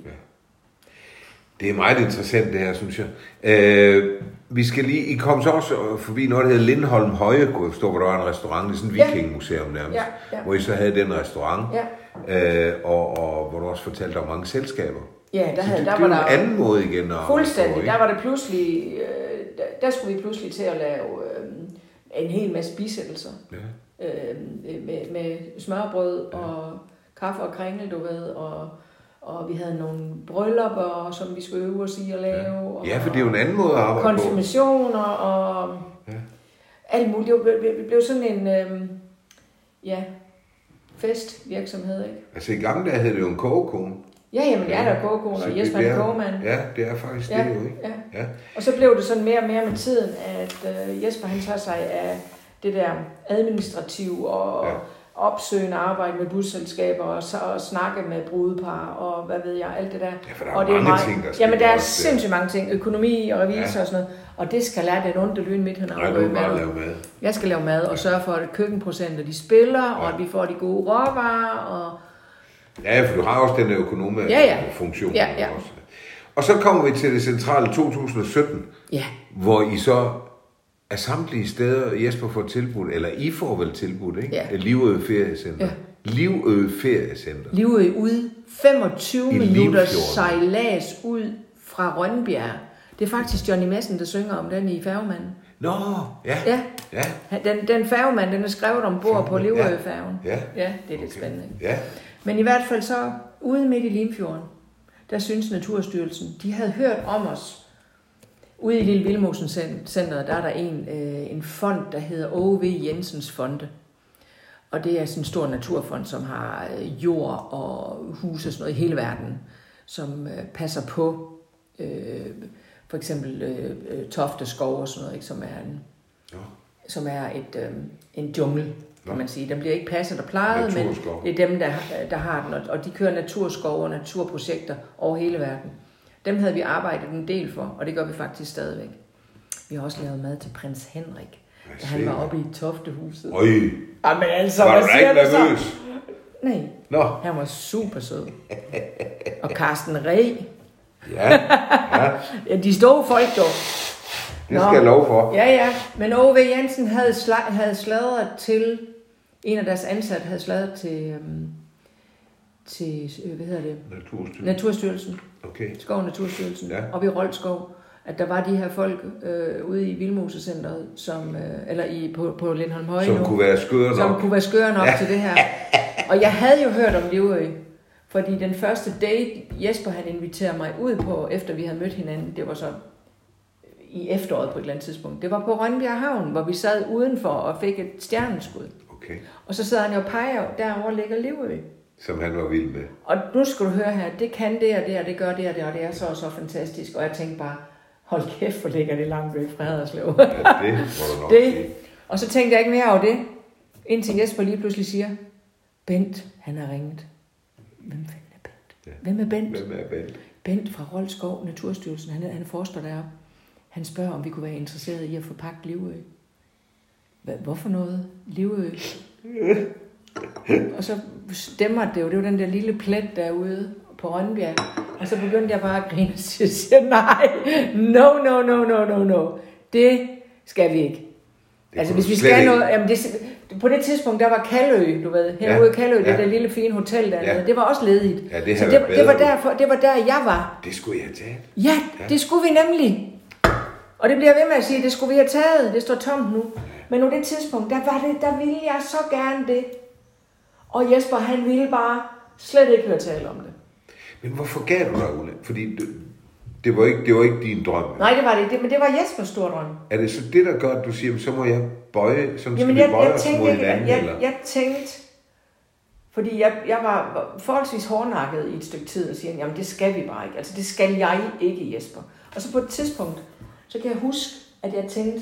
Det er meget interessant det her, synes jeg. Øh, vi skal lige, I kom så også forbi noget, der hedder Lindholm Høje, kunne jeg forstå, hvor der var en restaurant, det er sådan et Ja. vikingemuseum nærmest, Ja, ja. hvor I så havde den restaurant, Ja. øh, og, og hvor du også fortalte om mange selskaber. Ja, der, havde, det, der det var er der en anden måde igen. At, Fuldstændig. at Der var det pludselig, øh, der, der skulle vi pludselig til at lave øh, en hel masse bisættelser. Ja. Øh, med, med smørbrød og kaffe og kringle, du ved, og, og vi havde nogle bryllupper, som vi skulle øve os i at lave. Og, ja, for det er jo en anden måde at arbejde på. konfirmationer og Ja. alt muligt. Det blev, det blev sådan en øh, ja, festvirksomhed, ikke? Altså i gamle dage hed det jo en kogekone. Ja, jamen, jeg er der kogekone, og Jesper er er- kogemand. Ja, det er faktisk Ja, det jo, ikke? ja. Ja. Og så blev det sådan mere og mere med tiden, at øh, Jesper han tager sig af det der administrative og Ja. ja. opsøgende arbejde med busselskaber og, så, og snakke med brudepar og hvad ved jeg, alt det der. Ja, for der er og det mange ting, der Jamen, der er der. sindssygt mange ting. Økonomi og revisor Ja. ja. og sådan noget. Og det skal lade den onde lyn midt Nej, vil bare lave mad. Jeg skal lave mad og sørge for, at køkkenprocenter de spiller, ja. Ja. og at vi får de gode råvarer. Og... Ja, for du har også den økonomiske Ja, ja. funktion. Ja, ja. Også. Og så kommer vi til det centrale 2017, Ja, hvor I så af samtlige steder, Jesper får tilbudt, eller I får vel tilbudt, ikke? Ja. Livø Feriecenter. Ja. Livø Feriecenter. Livø ud 25 I minutter Limfjorden. sejlads ud fra Rønbjerg. Det er faktisk Johnny Madsen, der synger om den i Færgemanden. Nå, ja. Ja, Ja. den, den færgemand, den er skrevet ombord på Livø-færgen. Ja. ja, det er lidt spændende. Ja. Men i hvert fald så, ude midt i Limfjorden, der synes Naturstyrelsen, de havde hørt om os. Ude i Lille Vildmosen Centeret, der er der en, øh, en fond, der hedder O.V. Jensens Fonde. Og det er sådan en stor naturfond, som har øh, jord og huse og sådan noget i hele verden, som øh, passer på øh, for eksempel øh, øh, Tofte Skov og sådan noget, ikke, som er en, Nå. som er et, øh, en jungle, kan man sige. Den bliver ikke passet og plejet, men det er dem, der, der har den, og- og de kører naturskov og naturprojekter over hele verden. Dem havde vi arbejdet en del for, og det gør vi faktisk stadigvæk. Vi har også lavet mad til prins Henrik, da han var oppe i Toftehuset. Øj, Jamen altså, var hvad siger du så? Nej, Nå, han var super sød. Og Carsten Reh, ja, ja, ja, de store folk dog. det skal jeg love for. Ja, ja. Men O.V. Jensen havde, sla- havde sladret til, en af deres ansatte havde sladret til, øhm, til øh, hvad hedder det, Naturstyrelsen. Naturstyrelsen, Okay. Skov og Naturstyrelsen, Ja. oppe i Rolskov, at der var de her folk øh, ude i Vildmosecenteret, som, øh, eller i, på, på Lindholm Høje Som nu, kunne være skøre som nok. kunne være skøre nok ja. til det her. Og jeg havde jo hørt om Livø, Fordi den første date, Jesper han inviterede mig ud på, efter vi havde mødt hinanden, det var så i efteråret på et eller andet tidspunkt. Det var på Rønbjerg Havn, hvor vi sad udenfor og fik et stjerneskud. Okay. Og så sad han jo og peger, derovre ligger Livø. Som han var vild med. Og nu skal du høre her, det kan det og det, og det gør det og det, og det er så så fantastisk. Og jeg tænkte bare, hold kæft, hvor ligger det langt væk fra Haderslev. Ja, det må du nok det. sige. Og så tænkte jeg ikke mere over det, indtil Jesper lige pludselig siger, Bent, han har ringet. Hvem fanden er Bent? Ja. Hvem er Bent? Hvem er Bent? Bent fra Rolskov Naturstyrelsen, han han er forsker deroppe. Han spørger, om vi kunne være interesseret i at få pakket Livø. Hvad, hvorfor noget? Livø? og så stemmer det jo, det var den der lille plet derude på Rønbjerg. Og så begyndte jeg bare at grine og sige, nej, no, no, no, no, no, no. Det skal vi ikke. Det altså hvis vi skal ikke. noget, jamen det, på det tidspunkt, der var Kalø, du ved, herude Ja, Kalø, det ja. der lille fine hotel dernede, Ja. det var også ledigt. Ja, det så det, det, var derfor, det var der, jeg var. Det skulle jeg have taget. Ja, det skulle vi nemlig. Og det bliver ved med at sige, det skulle vi have taget. Det står tomt nu. Men på det tidspunkt, der, var det, der ville jeg så gerne det. Og Jesper, han ville bare slet ikke høre tale om det. Men hvorfor gav du dig, Ulla? Fordi det, det, var ikke, det var ikke din drøm. Nej, det var det ikke. Men det var Jespers store drøm. Er det så det, der gør, at du siger, så må jeg bøje, sådan Jamen, skal jeg, vi bøje jeg os tænkte, mod hinanden? jeg, eller? jeg, jeg tænkte, fordi jeg, jeg var forholdsvis hårdnakket i et stykke tid og siger, jamen det skal vi bare ikke. Altså det skal jeg ikke, Jesper. Og så på et tidspunkt, så kan jeg huske, at jeg tænkte,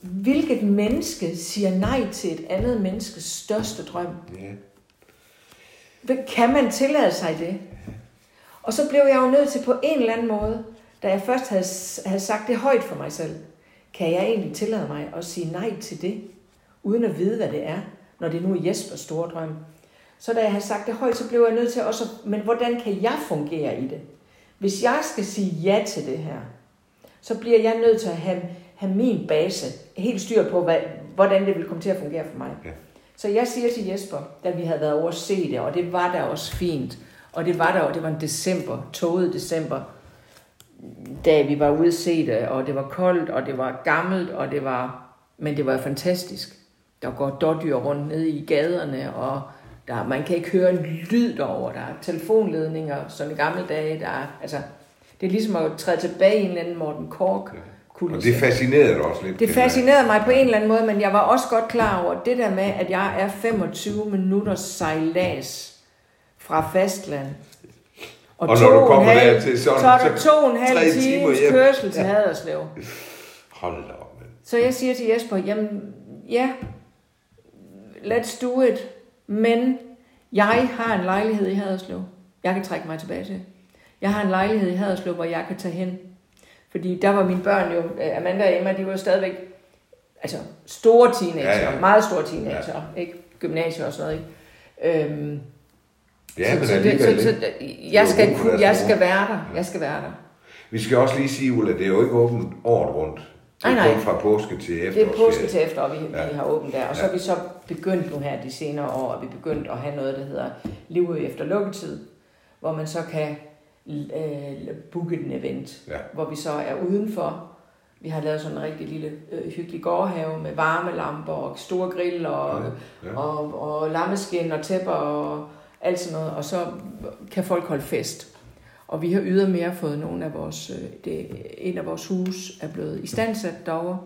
hvilket menneske siger nej til et andet menneskes største drøm? Ja. Kan man tillade sig det? Og så blev jeg jo nødt til på en eller anden måde, da jeg først havde, havde sagt det højt for mig selv, kan jeg egentlig tillade mig at sige nej til det, uden at vide, hvad det er, når det nu er Jespers store drøm. Så da jeg havde sagt det højt, så blev jeg nødt til også, men hvordan kan jeg fungere i det? Hvis jeg skal sige ja til det her, så bliver jeg nødt til at have, have min base helt styr på, hvad, hvordan det vil komme til at fungere for mig. Ja. Så jeg siger til Jesper, da vi havde været over at se det, og det var da også fint, og det var der, og det var en december, toget december, da vi var ude at se det, og det var koldt, og det var gammelt, og det var, men det var fantastisk. Der går dårdyr rundt nede i gaderne, og der, man kan ikke høre en lyd derover. Der er telefonledninger, som i gamle dage. Der er, altså, det er ligesom at træde tilbage i en eller anden Morten Kork. Og det fascinerede dig også lidt. Det fascinerede mig på en eller anden måde, men jeg var også godt klar over det der med, at jeg er 25 minutters sejlads fra fastland. Og når du og kommer halv- dertil, så- så er der to og en halv tre timer times hjem. kørsel til Haderslev. mærke. Hold da op, mand. Så jeg siger til Jesper, jamen ja, let's do it. Men jeg har en lejlighed i Haderslev. Jeg kan trække mig tilbage til. Jeg har en lejlighed i Haderslev, hvor jeg kan tage hen. Fordi der var mine børn jo, øh, Amanda og Emma, de var jo stadigvæk altså, store teenager, Ja, ja. meget store teenager, ikke? Gymnasier og sådan noget, ikke? Øhm, Ja, men så, så, det, alligevel så, så, jeg, skal, kunne, jeg skal være der. Jeg skal være der. Vi skal også lige sige, Ulla, det er jo ikke åbent året rundt. Det er Nej, nej. kun fra påske til Det er efterårsferie. påske til efterår, vi, ja. Ja. vi har åbent der. Og så Ja. er vi så begyndt nu her de senere år, og vi begyndt at have noget, der hedder Livø efter lukketid, hvor man så kan øh, booke en event, Ja. hvor vi så er udenfor. Vi har lavet sådan en rigtig lille øh, hyggelig gårdhave med varmelamper og store grill og, Ja, ja. og, og lammeskin og tæpper og alt sådan noget. Og så kan folk holde fest. Og vi har ydermere fået nogle af vores, øh, det, en af vores hus er blevet istandsat derovre.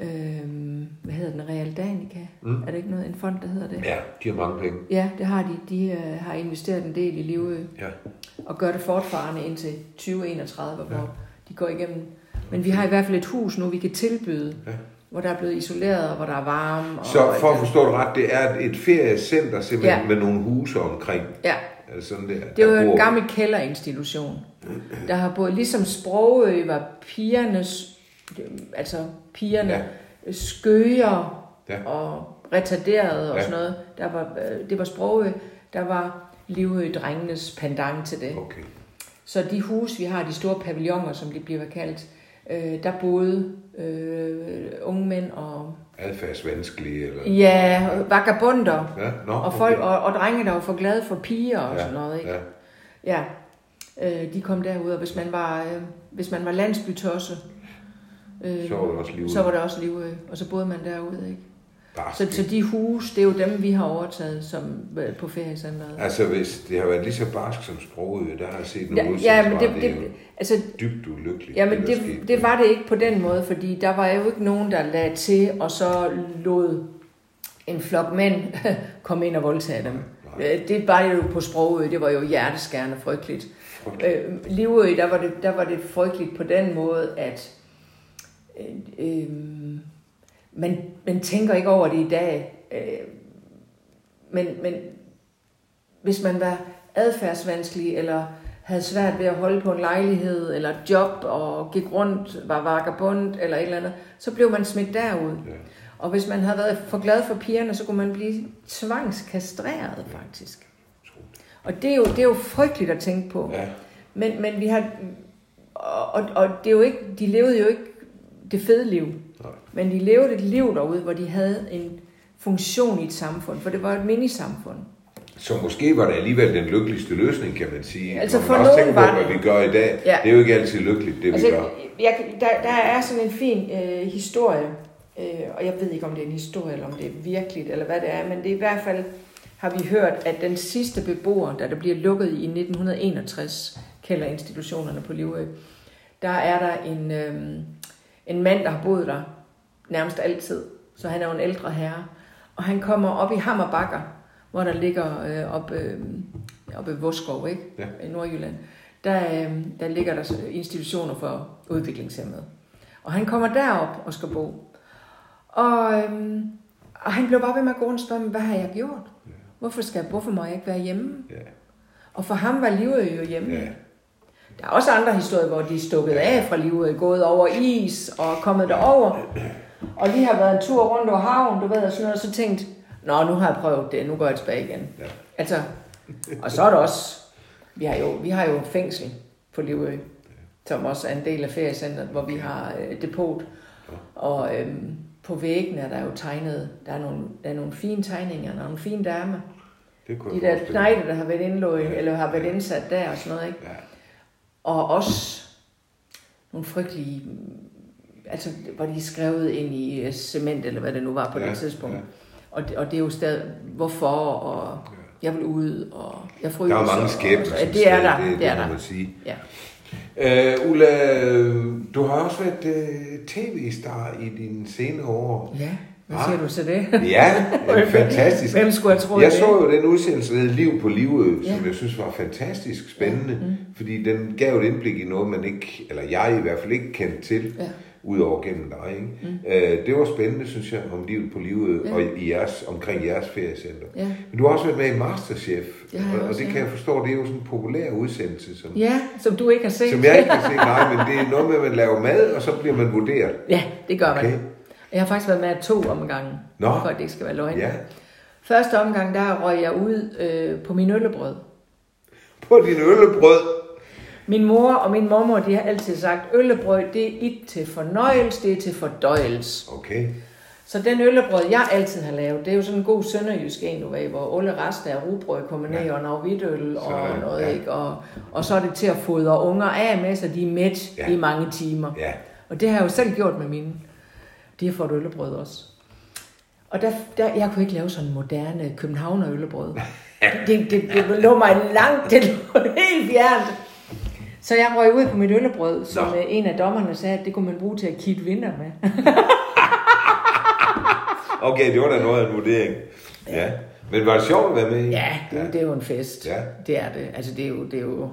Øhm, hvad hedder den? Real Danica? Mm. Er det ikke noget, en fond, der hedder det? Ja, de har mange penge. Ja, det har de. De øh, har investeret en del i Livø Ja. og gør det fortfarande indtil 2031, hvor de går igennem. Men vi har i hvert fald et hus nu, vi kan tilbyde, Ja. hvor der er blevet isoleret, og hvor der er varme. Og, Så for at forstå det ret, det er et feriecenter simpelthen Ja. med nogle huse omkring. Ja, det sådan der? det er der jo en gammel kælderinstitution. Der har både, ligesom Sprogø var pigernes, altså pigerne Ja. skøger Ja. og retarderede og Ja. sådan noget. Der var, øh, det var Sprogø, der var Livø drengenes pendant til det. Okay. Så de huse, vi har, de store pavilloner, som de bliver kaldt, øh, der boede øh, unge mænd og Adfærdsvanskelige eller... ja, vagabunder. Ja, nå, Og, folk, og, og drenge, der var for glade for piger og Ja, sådan noget. Ikke? Ja. Ja, øh, de kom derud, og hvis man var, øh, hvis man var landsbytosse, øh, Så var det også liv. så var der også liv, øh, og så boede man derude, ikke? Så, så de huse, det er jo dem, vi har overtaget som, øh, på feriecenteret. Altså, hvis det har været lige så barsk som sproget, der har jeg set nogle Ja, ja, men det, det, det, altså, dybt ulykkeligt. ja, men der det, skete. det var det ikke på den måde, fordi der var jo ikke nogen, der lagde til, og så lod en flok mænd komme ind og voldtage dem. Øh, Det var jo på sproget, det var jo hjerteskærende frygteligt. Øh, Livø, der var, det, der var det frygteligt på den måde, at øh, øh, man, man tænker ikke over det i dag. Øh, men, men hvis man var adfærdsvanskelig, eller havde svært ved at holde på en lejlighed, eller job, og gik rundt, var vagabond, eller et eller andet, så blev man smidt derud. Ja. Og hvis man havde været for glad for pigerne, så kunne man blive tvangskastreret, faktisk. Og det er jo, det er jo frygteligt at tænke på. Ja, Men, men vi har... Og, og, og det er jo ikke, de levede jo ikke det fede liv. Nej. Men de levede et liv derude, hvor de havde en funktion i et samfund. For det var et minisamfund. så måske var det alligevel den lykkeligste løsning, kan man sige. Altså, Når for man også nogen var på, det. hvad vi gør i dag. Ja. Det er jo ikke altid lykkeligt, det Altså, vi gør. jeg, der, der er sådan en fin øh, historie, øh, og jeg ved ikke, om det er en historie, eller om det er virkeligt, eller hvad det er, men det er i hvert fald, har vi hørt, at den sidste beboer, da der bliver lukket i 1961, kælderinstitutionerne på Livø, der er der en, øh, en mand, der har boet der nærmest altid. Så han er jo en ældre herre. Og han kommer op i Hammerbakker, hvor der ligger øh, op, øh, oppe ved Voskov, ikke? Ja. i Nordjylland. Der, øh, der ligger der institutioner for udviklingshemmede. Og han kommer derop og skal bo. Og, øh, og han blev bare ved med at gå rundt og spørge, "Men hvad har jeg gjort? Hvorfor, skal, hvorfor må jeg ikke være hjemme? Ja. Og for ham var livet jo hjemme. Ja. Der er også andre historier, hvor de er stukket af fra livet, gået over is og kommet derover. Og lige har været en tur rundt over havnen, du ved, og sådan noget, og så tænkt, Nå, nu har jeg prøvet det, nu går jeg tilbage igen. Ja. Altså, og så er det også, vi har jo, vi har jo fængsel på Livø, som også er en del af feriecenteret, hvor vi har øh, depot. Og øhm, på væggene er der jo tegnet, der er nogle, der er nogle fine tegninger, der er nogle fine damer. Det kunne De der knejte, der har været indlået, eller har været indsat der og sådan noget, ikke? Ja. Og også nogle frygtelige, altså hvor de skrevet ind i øh, cement, eller hvad det nu var på Ja, det tidspunkt. ja. Og, det, og det er jo stadig, hvorfor, og jeg vil ud, og jeg fryser. Der er mange skæbner, som det er der, det, det, det er må der. man sige. Ja. Uh, Ulla, du har også været uh, tv-star i dine senere år. ja, hvad Ah. siger du til det? Ja, en fantastisk. Hvem skulle have troet Jeg det? så jo den udsendelse, der hed Liv på Livø, Ja. som jeg synes var fantastisk spændende, fordi den gav et indblik i noget, man ikke, eller jeg i hvert fald ikke kendte til, Ja. udover gennem dig. Ikke? Mm. det var spændende, synes jeg, om livet på Livø Ja. og i jeres, omkring jeres feriecenter. Ja. Men du har også været med i Masterchef, Det har jeg og, og også, det ja. kan jeg forstå, det er jo sådan en populær udsendelse, som, Ja, som du ikke har set. som jeg ikke kan se, nej, men det er noget med, at man laver mad, og så bliver man vurderet. Ja, det gør man. Jeg har faktisk været med to omgange, Nå. for at det ikke skal være løgn. Ja. Første omgang, der røg jeg ud øh, på min øllebrød. På din øllebrød. Min mor og min mormor, de har altid sagt, øllebrød, det er ikke til fornøjelse, det er til fordøjelse. Okay. Så den øllebrød, jeg altid har lavet, det er jo sådan en god sønderjysk en, du ved, hvor alle rester af rugbrød kommer ned, og noget hvidtøl og Sådan, noget, ja. ikke? Og, og så er det til at fodre unger af med, så de er mæt Ja. i mange timer. Ja. Og det har jeg jo selv gjort med mine. De har fået øllebrød også. Og der, der, jeg kunne ikke lave sådan moderne københavner øllebrød. Det, det, det lå mig langt, det lå helt fjernt. Så jeg røg ud på mit øllebrød, som Nå. øh, en af dommerne sagde, at det kunne man bruge til at kitte vinder med. Okay, det var da noget af en vurdering. Ja. Men var det sjovt at være med? Ja, det, ja. det er jo en fest. Ja. Det er det. Altså, det er jo, det er jo,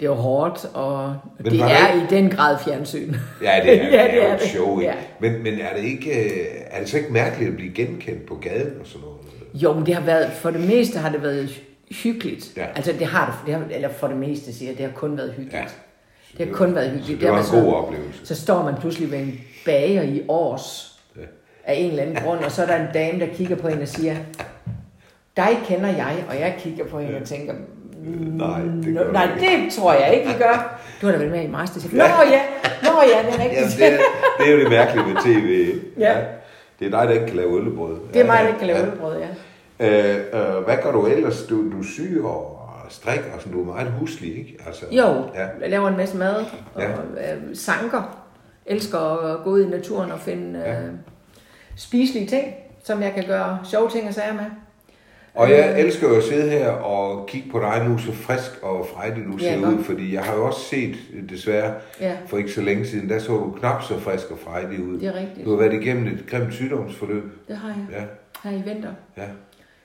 det er jo hårdt, og Men det er det- i den grad fjernsyn. Ja, det er, Ja, det er, det jo er et det. show, ikke? Ja. Men, men er, det ikke, øh, er det så ikke mærkeligt at blive genkendt på gaden og sådan noget? Jo, men det har været, for det meste har det været hy- hyggeligt. Ja. Altså, det har det, det har, eller for det meste siger jeg, det har kun været hyggeligt. Ja. Ja. Det har kun været hyggeligt. det var en god sådan- oplevelse. Så står man pludselig ved en bager i års Ja. af en eller anden grund, og så er der en dame, der kigger på en og siger, dig kender jeg, og jeg kigger på hende og tænker, Nej, det "Nå, gør nej, det tror jeg ikke, vi gør. Du har da været med i Masterchef. Nå Ja. ja, nå ja, det er Jamen, rigtigt. det, er, det er jo det mærkelige ved tv. Ja. Det er dig, der ikke kan lave øllebrød. Det er mig, der ikke kan lave ølbrød, ja. Øh, øh, hvad gør du ellers? Du, du syr og strikker, og sådan, du er meget huslig, ikke? Altså, Jo, Ja. jeg laver en masse mad og Ja. øh, sanker. Elsker at gå ud i naturen og finde Ja. øh, spiselige ting. som jeg kan gøre sjove ting og sager med. Og jeg elsker jo at sidde her og kigge på dig nu, så frisk og frejdig du Ja, ser godt. ud, fordi jeg har jo også set, desværre, Ja. for ikke så længe siden, der så du knap så frisk og frejdig ud. Det er rigtigt. Du har været igennem et grimt sygdomsforløb. Det har jeg. Ja, Her i vinter. ja.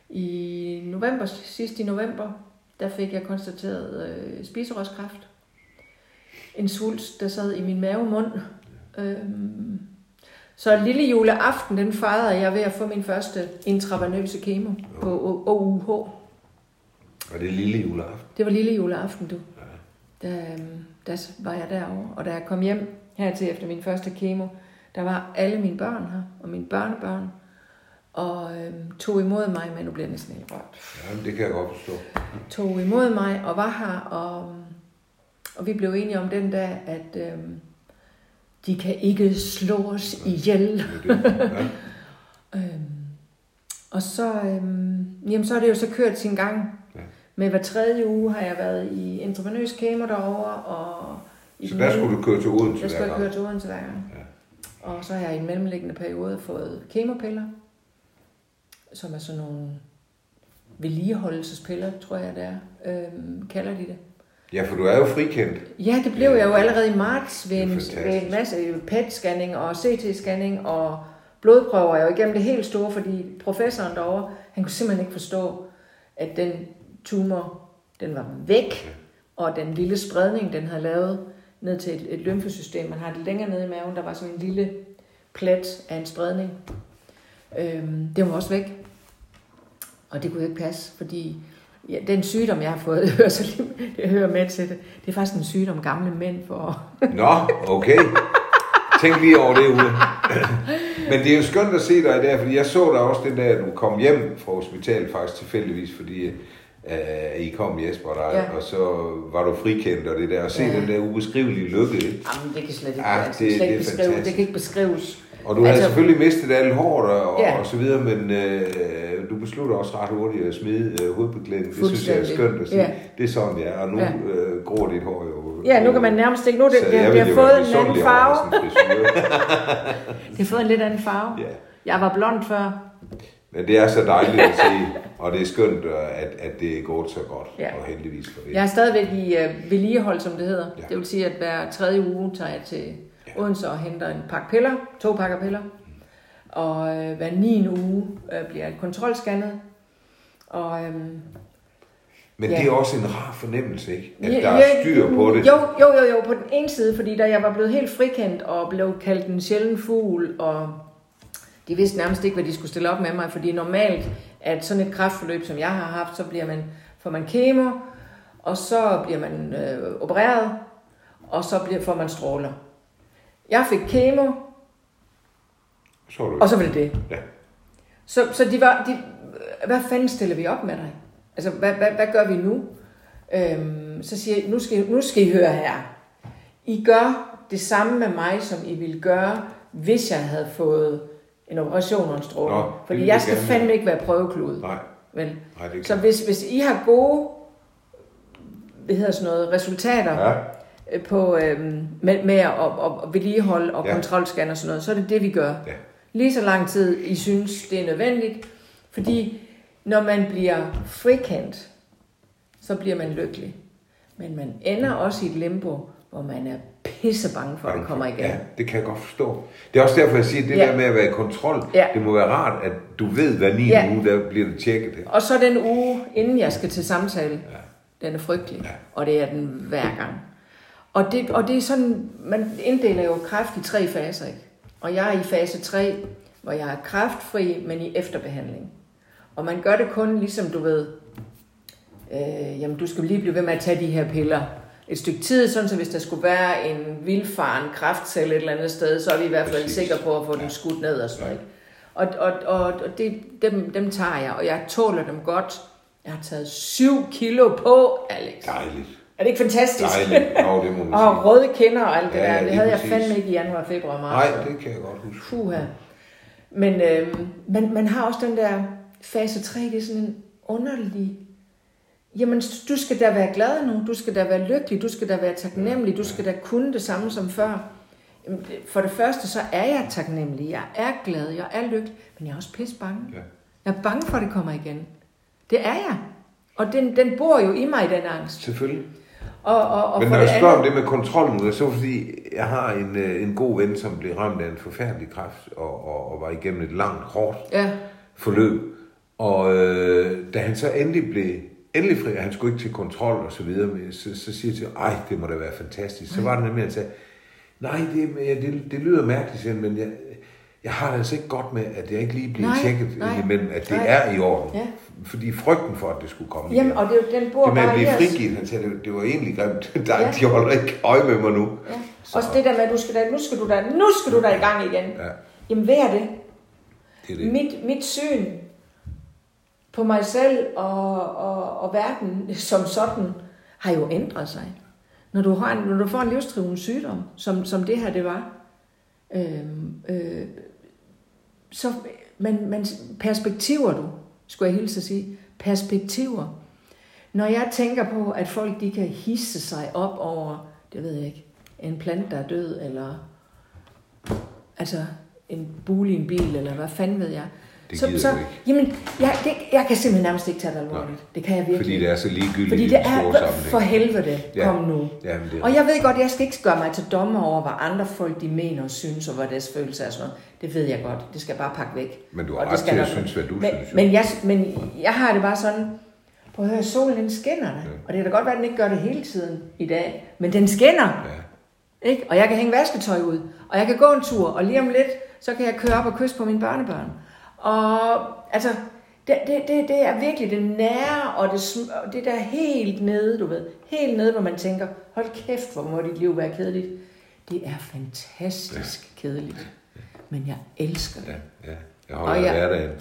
I november, sidst i november, der fik jeg konstateret øh, spiserørskræft. En svulst, der sad i min mavemund. Øhm, så lille juleaften, den fejrede jeg ved at få min første intravenøse kemo på OUH. Og det er lille juleaften. Det var lille juleaften, du. Der, øhm, der var jeg derovre, og da jeg kom hjem hertil efter min første kemo, der var alle mine børn her, og mine børnebørn, og øhm, tog imod mig, men nu bliver jeg næsten helt rørt. Ja, det kan jeg godt forstå. tog imod mig og var her, og, og vi blev enige om den dag, at øhm, de kan ikke slå os ihjel. Det er det. Ja. Øhm, og så, øhm, jamen, så er det jo så kørt sin gang. Ja. Med hver tredje uge har jeg været i intravenøs kemo derovre, og i Så der skulle du køre til Odense der skulle jeg køre til Odense hver gang. Og så har jeg i en mellemliggende periode fået kemopiller, som er sådan nogle vedligeholdelsespiller, tror jeg det er, øhm, kalder de det. Ja, for du er jo frikendt. Ja, det blev jeg jo allerede i marts ved en, ved en masse PET-scanning og CT-scanning og blodprøver. Jeg var igennem det helt store, fordi professoren derovre, han kunne simpelthen ikke forstå, at den tumor, den var væk, og den lille spredning, den havde lavet ned til et, et lymfesystem. Man har det længere nede i maven, der var sådan en lille plet af en spredning. Øhm, det var også væk. Og det kunne ikke passe, fordi ja, den sygdom, jeg har fået, det hører, så lige, det hører med til det. Det er faktisk en sygdom, gamle mænd får. Nå, okay. Tænk lige over det ude. Men det er jo skønt at se dig der, fordi jeg så dig også den dag, du kom hjem fra hospitalet faktisk tilfældigvis, fordi øh, I kom Jesper og dig, Ja. og så var du frikendt og det der, og se Ja. den der ubeskrivelige lykke. Jamen, det kan slet ikke, Ah, altså, det- slet det er ikke beskrive, det kan ikke beskrives. Og du havde Altså- selvfølgelig mistet alt håret og, Ja. og så videre, men øh, du beslutter også ret hurtigt at smide øh, hovedbeklædning. Det synes jeg er skønt at sige. Ja. Det er sådan, det er, og nu Ja. øh, gror dit hår jo. Ja, nu kan man nærmest ikke. Nu det, det, det, har jo fået en anden farve. Det har fået en lidt anden farve. Ja. Jeg var blond før. Men det er så dejligt at se, og det er skønt, øh, at, at det er gået så godt, Ja. og heldigvis for det. Jeg er stadigvæk i uh, vedligehold, som det hedder. Ja. Det vil sige, at hver tredje uge tager jeg til Odense og henter en pakke piller, to pakker piller. Og øh, hver 9. uge øh, bliver jeg kontrolscannet. Og, øhm, Men Ja. det er også en rar fornemmelse, ikke? At Ja, der er ja, styr på det. Jo, jo, jo, jo, på den ene side, fordi da jeg var blevet helt frikendt og blev kaldt en sjælden fugl, og de vidste nærmest ikke, hvad de skulle stille op med mig, fordi normalt, at sådan et kræftforløb, som jeg har haft, så bliver man, får man kemo, og så bliver man øh, opereret, og så bliver, får man stråler. Jeg fik kemo, Så er du og så var det det. Ja. Så, så de var, de, hvad fanden stiller vi op med dig? Altså, hvad, hvad, hvad gør vi nu? Øhm, så siger jeg, nu skal, nu skal I høre her. I gør det samme med mig, som I ville gøre, hvis jeg havde fået en operation og en stråle. Nå, Fordi jeg skal fandme ikke være prøveklud. Nej, Vel? nej, det Så hvis, hvis I har gode hvad hedder sådan noget, resultater Ja, på, øhm, med, med at, at, at vedligeholde og Ja. kontrolscanne og sådan noget, så er det det, vi gør. Ja. Lige så lang tid, I synes, det er nødvendigt. Fordi når man bliver frikendt, så bliver man lykkelig. Men man ender også i et limbo, hvor man er pisse bange for, at det kommer igen. Ja, det kan jeg godt forstå. Det er også derfor, jeg siger, at det Ja. der med at være i kontrol, Ja. det må være rart, at du ved, hvad ni Ja. uge, der bliver det tjekket. Og så den uge, inden jeg skal til samtale, ja. den er frygtelig. Ja. Og det er den hver gang. Og det, og det er sådan, man inddeler jo kræft i tre faser, ikke? Og jeg er i fase 3, hvor jeg er kræftfri, men i efterbehandling. Og man gør det kun ligesom du ved, øh, jamen du skal lige blive ved med at tage de her piller et stykke tid, sådan så hvis der skulle være en vildfaren kræftcelle et eller andet sted, så er vi i hvert fald sikre på at få den skudt ned og sådan noget. ikke? Og, og, og, og det, dem, dem tager jeg, og jeg tåler dem godt. Jeg har taget 7 kilo på, Alex. Dejligt. Er det ikke fantastisk? Dejligt. Jo, det må man Og røde kinder og alt det Ja, der. ja, Det havde jeg præcis. fandme ikke i januar, februar, marts. Nej, det kan jeg godt huske. Puha. Men øh, man, man har også den der fase 3, det er sådan en underlig... Jamen, du skal da være glad nu, du skal da være lykkelig, du skal da være taknemmelig, du skal da kunne det samme som før. For det første, så er jeg taknemmelig. Jeg er glad, jeg er lykkelig, men jeg er også pisse bange. Ja. Jeg er bange for, at det kommer igen. Det er jeg. Og den, den bor jo i mig, den angst. Selvfølgelig. Og, og, og Men når jeg det spørger om andet, det med kontrollen, det er så fordi, jeg har en, øh, en god ven, som blev ramt af en forfærdelig kræft, og, og, og var igennem et langt, hårdt Ja, forløb. Og øh, da han så endelig blev endelig fri, og han skulle ikke til kontrol og så videre, men så, så siger jeg til ej, det må da være fantastisk. Så var det nemlig, at han sagde, nej, det, det, det lyder mærkeligt, men jeg, jeg har det altså ikke godt med, at jeg ikke lige bliver Nej, tjekket nej, imellem, at det nej. er i orden. Ja. Fordi frygten for, at det skulle komme Jamen, og det, er jo- den bor Det med at blive frigivet, han sagde, det, det var egentlig grimt. Der, Ja. De holder ikke øje med mig nu. Ja. Også det der med, at du skal da, nu skal du da, nu skal du da i gang igen. Ja, Jamen, hvad er det? det er det. Mit, mit syn på mig selv og, og, og verden som sådan har jo ændret sig. Når du, har en, når du får en livstruende sygdom, som, som det her det var, øh, øh, så man, man, perspektiver du, skulle jeg hilse at sige, perspektiver. Når jeg tænker på, at folk de kan hisse sig op over, det ved jeg ikke, en plante, der er død, eller altså en bule i en bil, eller hvad fanden ved jeg. Det så, gider så, du ikke. Jamen, jeg, det, jeg kan simpelthen nærmest ikke tage det alvorligt. Nej. Det kan jeg virkelig Fordi det er så ligegyldigt Fordi det er for helvede, Ja. kom nu. Jamen, det er Og jeg ved godt, jeg skal ikke gøre mig til dommer over, hvad andre folk de mener og synes, og hvad deres følelser er sådan noget. Det ved jeg godt. Det skal jeg bare pakke væk. Men du har ret til at synes, hvad du men, synes, jo. Men jeg, men jeg har det bare sådan, prøv at høre, solen den skinner da. Ja. Og det kan da godt være, at den ikke gør det hele tiden i dag. Men den skinner. Ja. Ikke? Og jeg kan hænge vasketøj ud, og jeg kan gå en tur, og lige om lidt, så kan jeg køre op og kysse på mine børnebørn. Og altså, det, det, det, det er virkelig det nære, og det, og det der helt nede, du ved, helt nede, hvor man tænker, hold kæft, hvor må dit liv være kedeligt. Det er fantastisk ja. kedeligt, men jeg elsker det. Ja, ja. Jeg holder Og af jeg- hverdagen.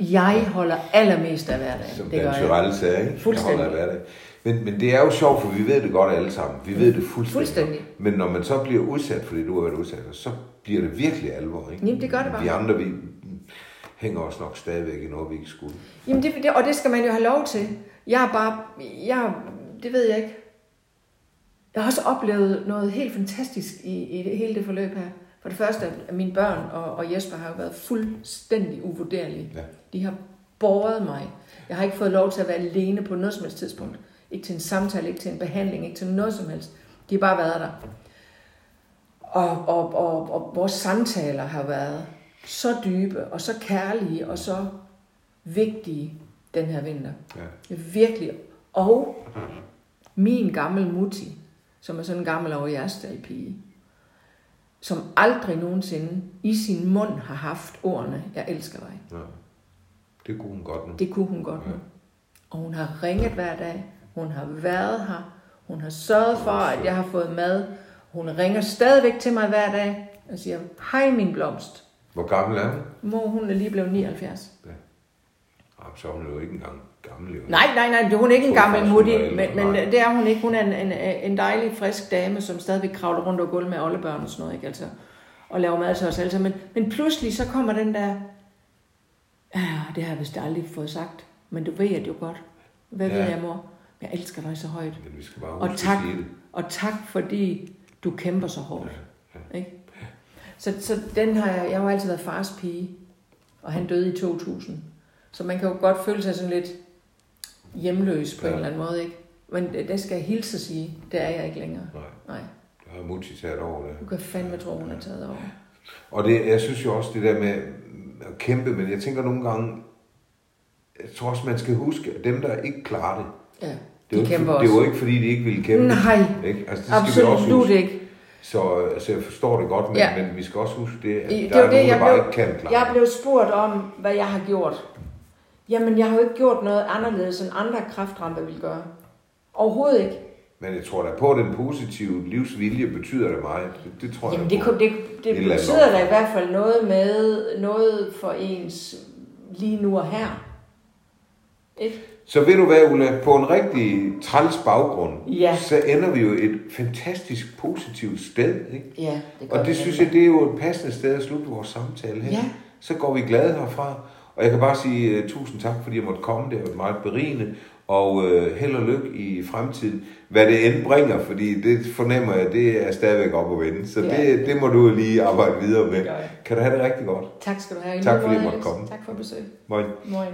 Jeg holder allermest af hverdagen. Som det Dan jeg. Tyrell sagde, ikke? Jeg Fuldstændig. holder af hverdagen. Men, men det er jo sjovt, for vi ved det godt alle sammen. Vi ved det fuldstændig. Fuldstændig. Men når man så bliver udsat for det, du har været udsat for, så bliver det virkelig alvor. Ikke? Jamen, det gør det bare. Vi andre, vi hænger os nok stadigvæk i noget, vi ikke skulle. Jamen, det, det, og det skal man jo have lov til. Jeg er bare, jeg, det ved jeg ikke. Jeg har også oplevet noget helt fantastisk i, i det, hele det forløb her. For det første, at mine børn og, og Jesper har jo været fuldstændig uvurderlige. Ja. De har båret mig. Jeg har ikke fået lov til at være alene på noget som helst tidspunkt. Ikke til en samtale, ikke til en behandling, ikke til noget som helst. De har bare været der. Og, og, og, og vores samtaler har været så dybe og så kærlige og så vigtige den her vinter. Ja. Virkelig. Og min gammel mutti, som er sådan en gammel pige, som aldrig nogensinde i sin mund har haft ordene, jeg elsker dig. ja. Det kunne hun godt nu. Det kunne hun godt nu. Og hun har ringet hver dag. Hun har været her. Hun har sørget for, at jeg har fået mad. Hun ringer stadigvæk til mig hver dag og siger, hej min blomst. Hvor gammel er hun? Mor, hun er lige blevet 79. Jamen, så er hun jo ikke engang gammel. Jo. Nej, nej, nej, hun er ikke en hun er ældre. men, men Nej. det er hun ikke. Hun er en, en, en dejlig, frisk dame, som stadigvæk kravler rundt og gulv med oldebørn og sådan noget, ikke? Altså, og laver mad til os alle sammen. Men, men pludselig så kommer den der, ja, det har jeg vist aldrig fået sagt, men du ved det jo godt. Hvad Ja. ved jeg, mor? Jeg elsker dig så højt. Men vi skal bare Og tak, og tak fordi du kæmper så hårdt. Ikke? Så, så den har jeg, jeg har jo altid været fars pige, og han døde i 2000. Så man kan jo godt føle sig sådan lidt hjemløs på ja. Ja. en eller anden måde, ikke? Men det, det skal jeg hilse at sige, det er jeg ikke længere. Nej, Nej, det har Mutti taget over det. du kan fandme tro, hun er taget over. Og det, jeg synes jo også det der med at kæmpe, men jeg tænker nogle gange, jeg tror også, man skal huske, at dem, der ikke klarer det, Ja, det er, de jo ikke, kæmper det er også. jo ikke, fordi de ikke ville kæmpe. Nej, Ikke? Altså, det skal vi også absolut huske. ikke. Så altså, jeg forstår det godt, men, Ja. men vi skal også huske det, at Det der er det, nogen, der jeg bare blev- ikke kan klare Jeg det. blev spurgt om, hvad jeg har gjort. Jamen, jeg har jo ikke gjort noget anderledes, end andre kraftramper vil gøre. Overhovedet ikke. Men jeg tror da på, at den positive livsvilje betyder det meget. Det, det tror Jamen, jeg det, det, Et det andet betyder da i hvert fald noget med noget for ens lige nu og her. Ikke? Så ved du hvad, Ulla, på en rigtig træls baggrund, Ja. så ender vi jo et fantastisk positivt sted. Ikke? Ja, det Og det synes jeg, det er jo et passende sted at slutte vores samtale her. Ja. Så går vi glade herfra. Og jeg kan bare sige uh, tusind tak, fordi jeg måtte komme. Det har været meget berigende. Og øh, held og lykke i fremtiden. Hvad det end bringer, fordi det fornemmer jeg, det er stadigvæk op at vende. Så Ja. det, det må du lige arbejde videre med. Kan du have det rigtig godt. Tak skal du have. Tak fordi jeg måtte komme. Tak for besøg. Moin. Moin.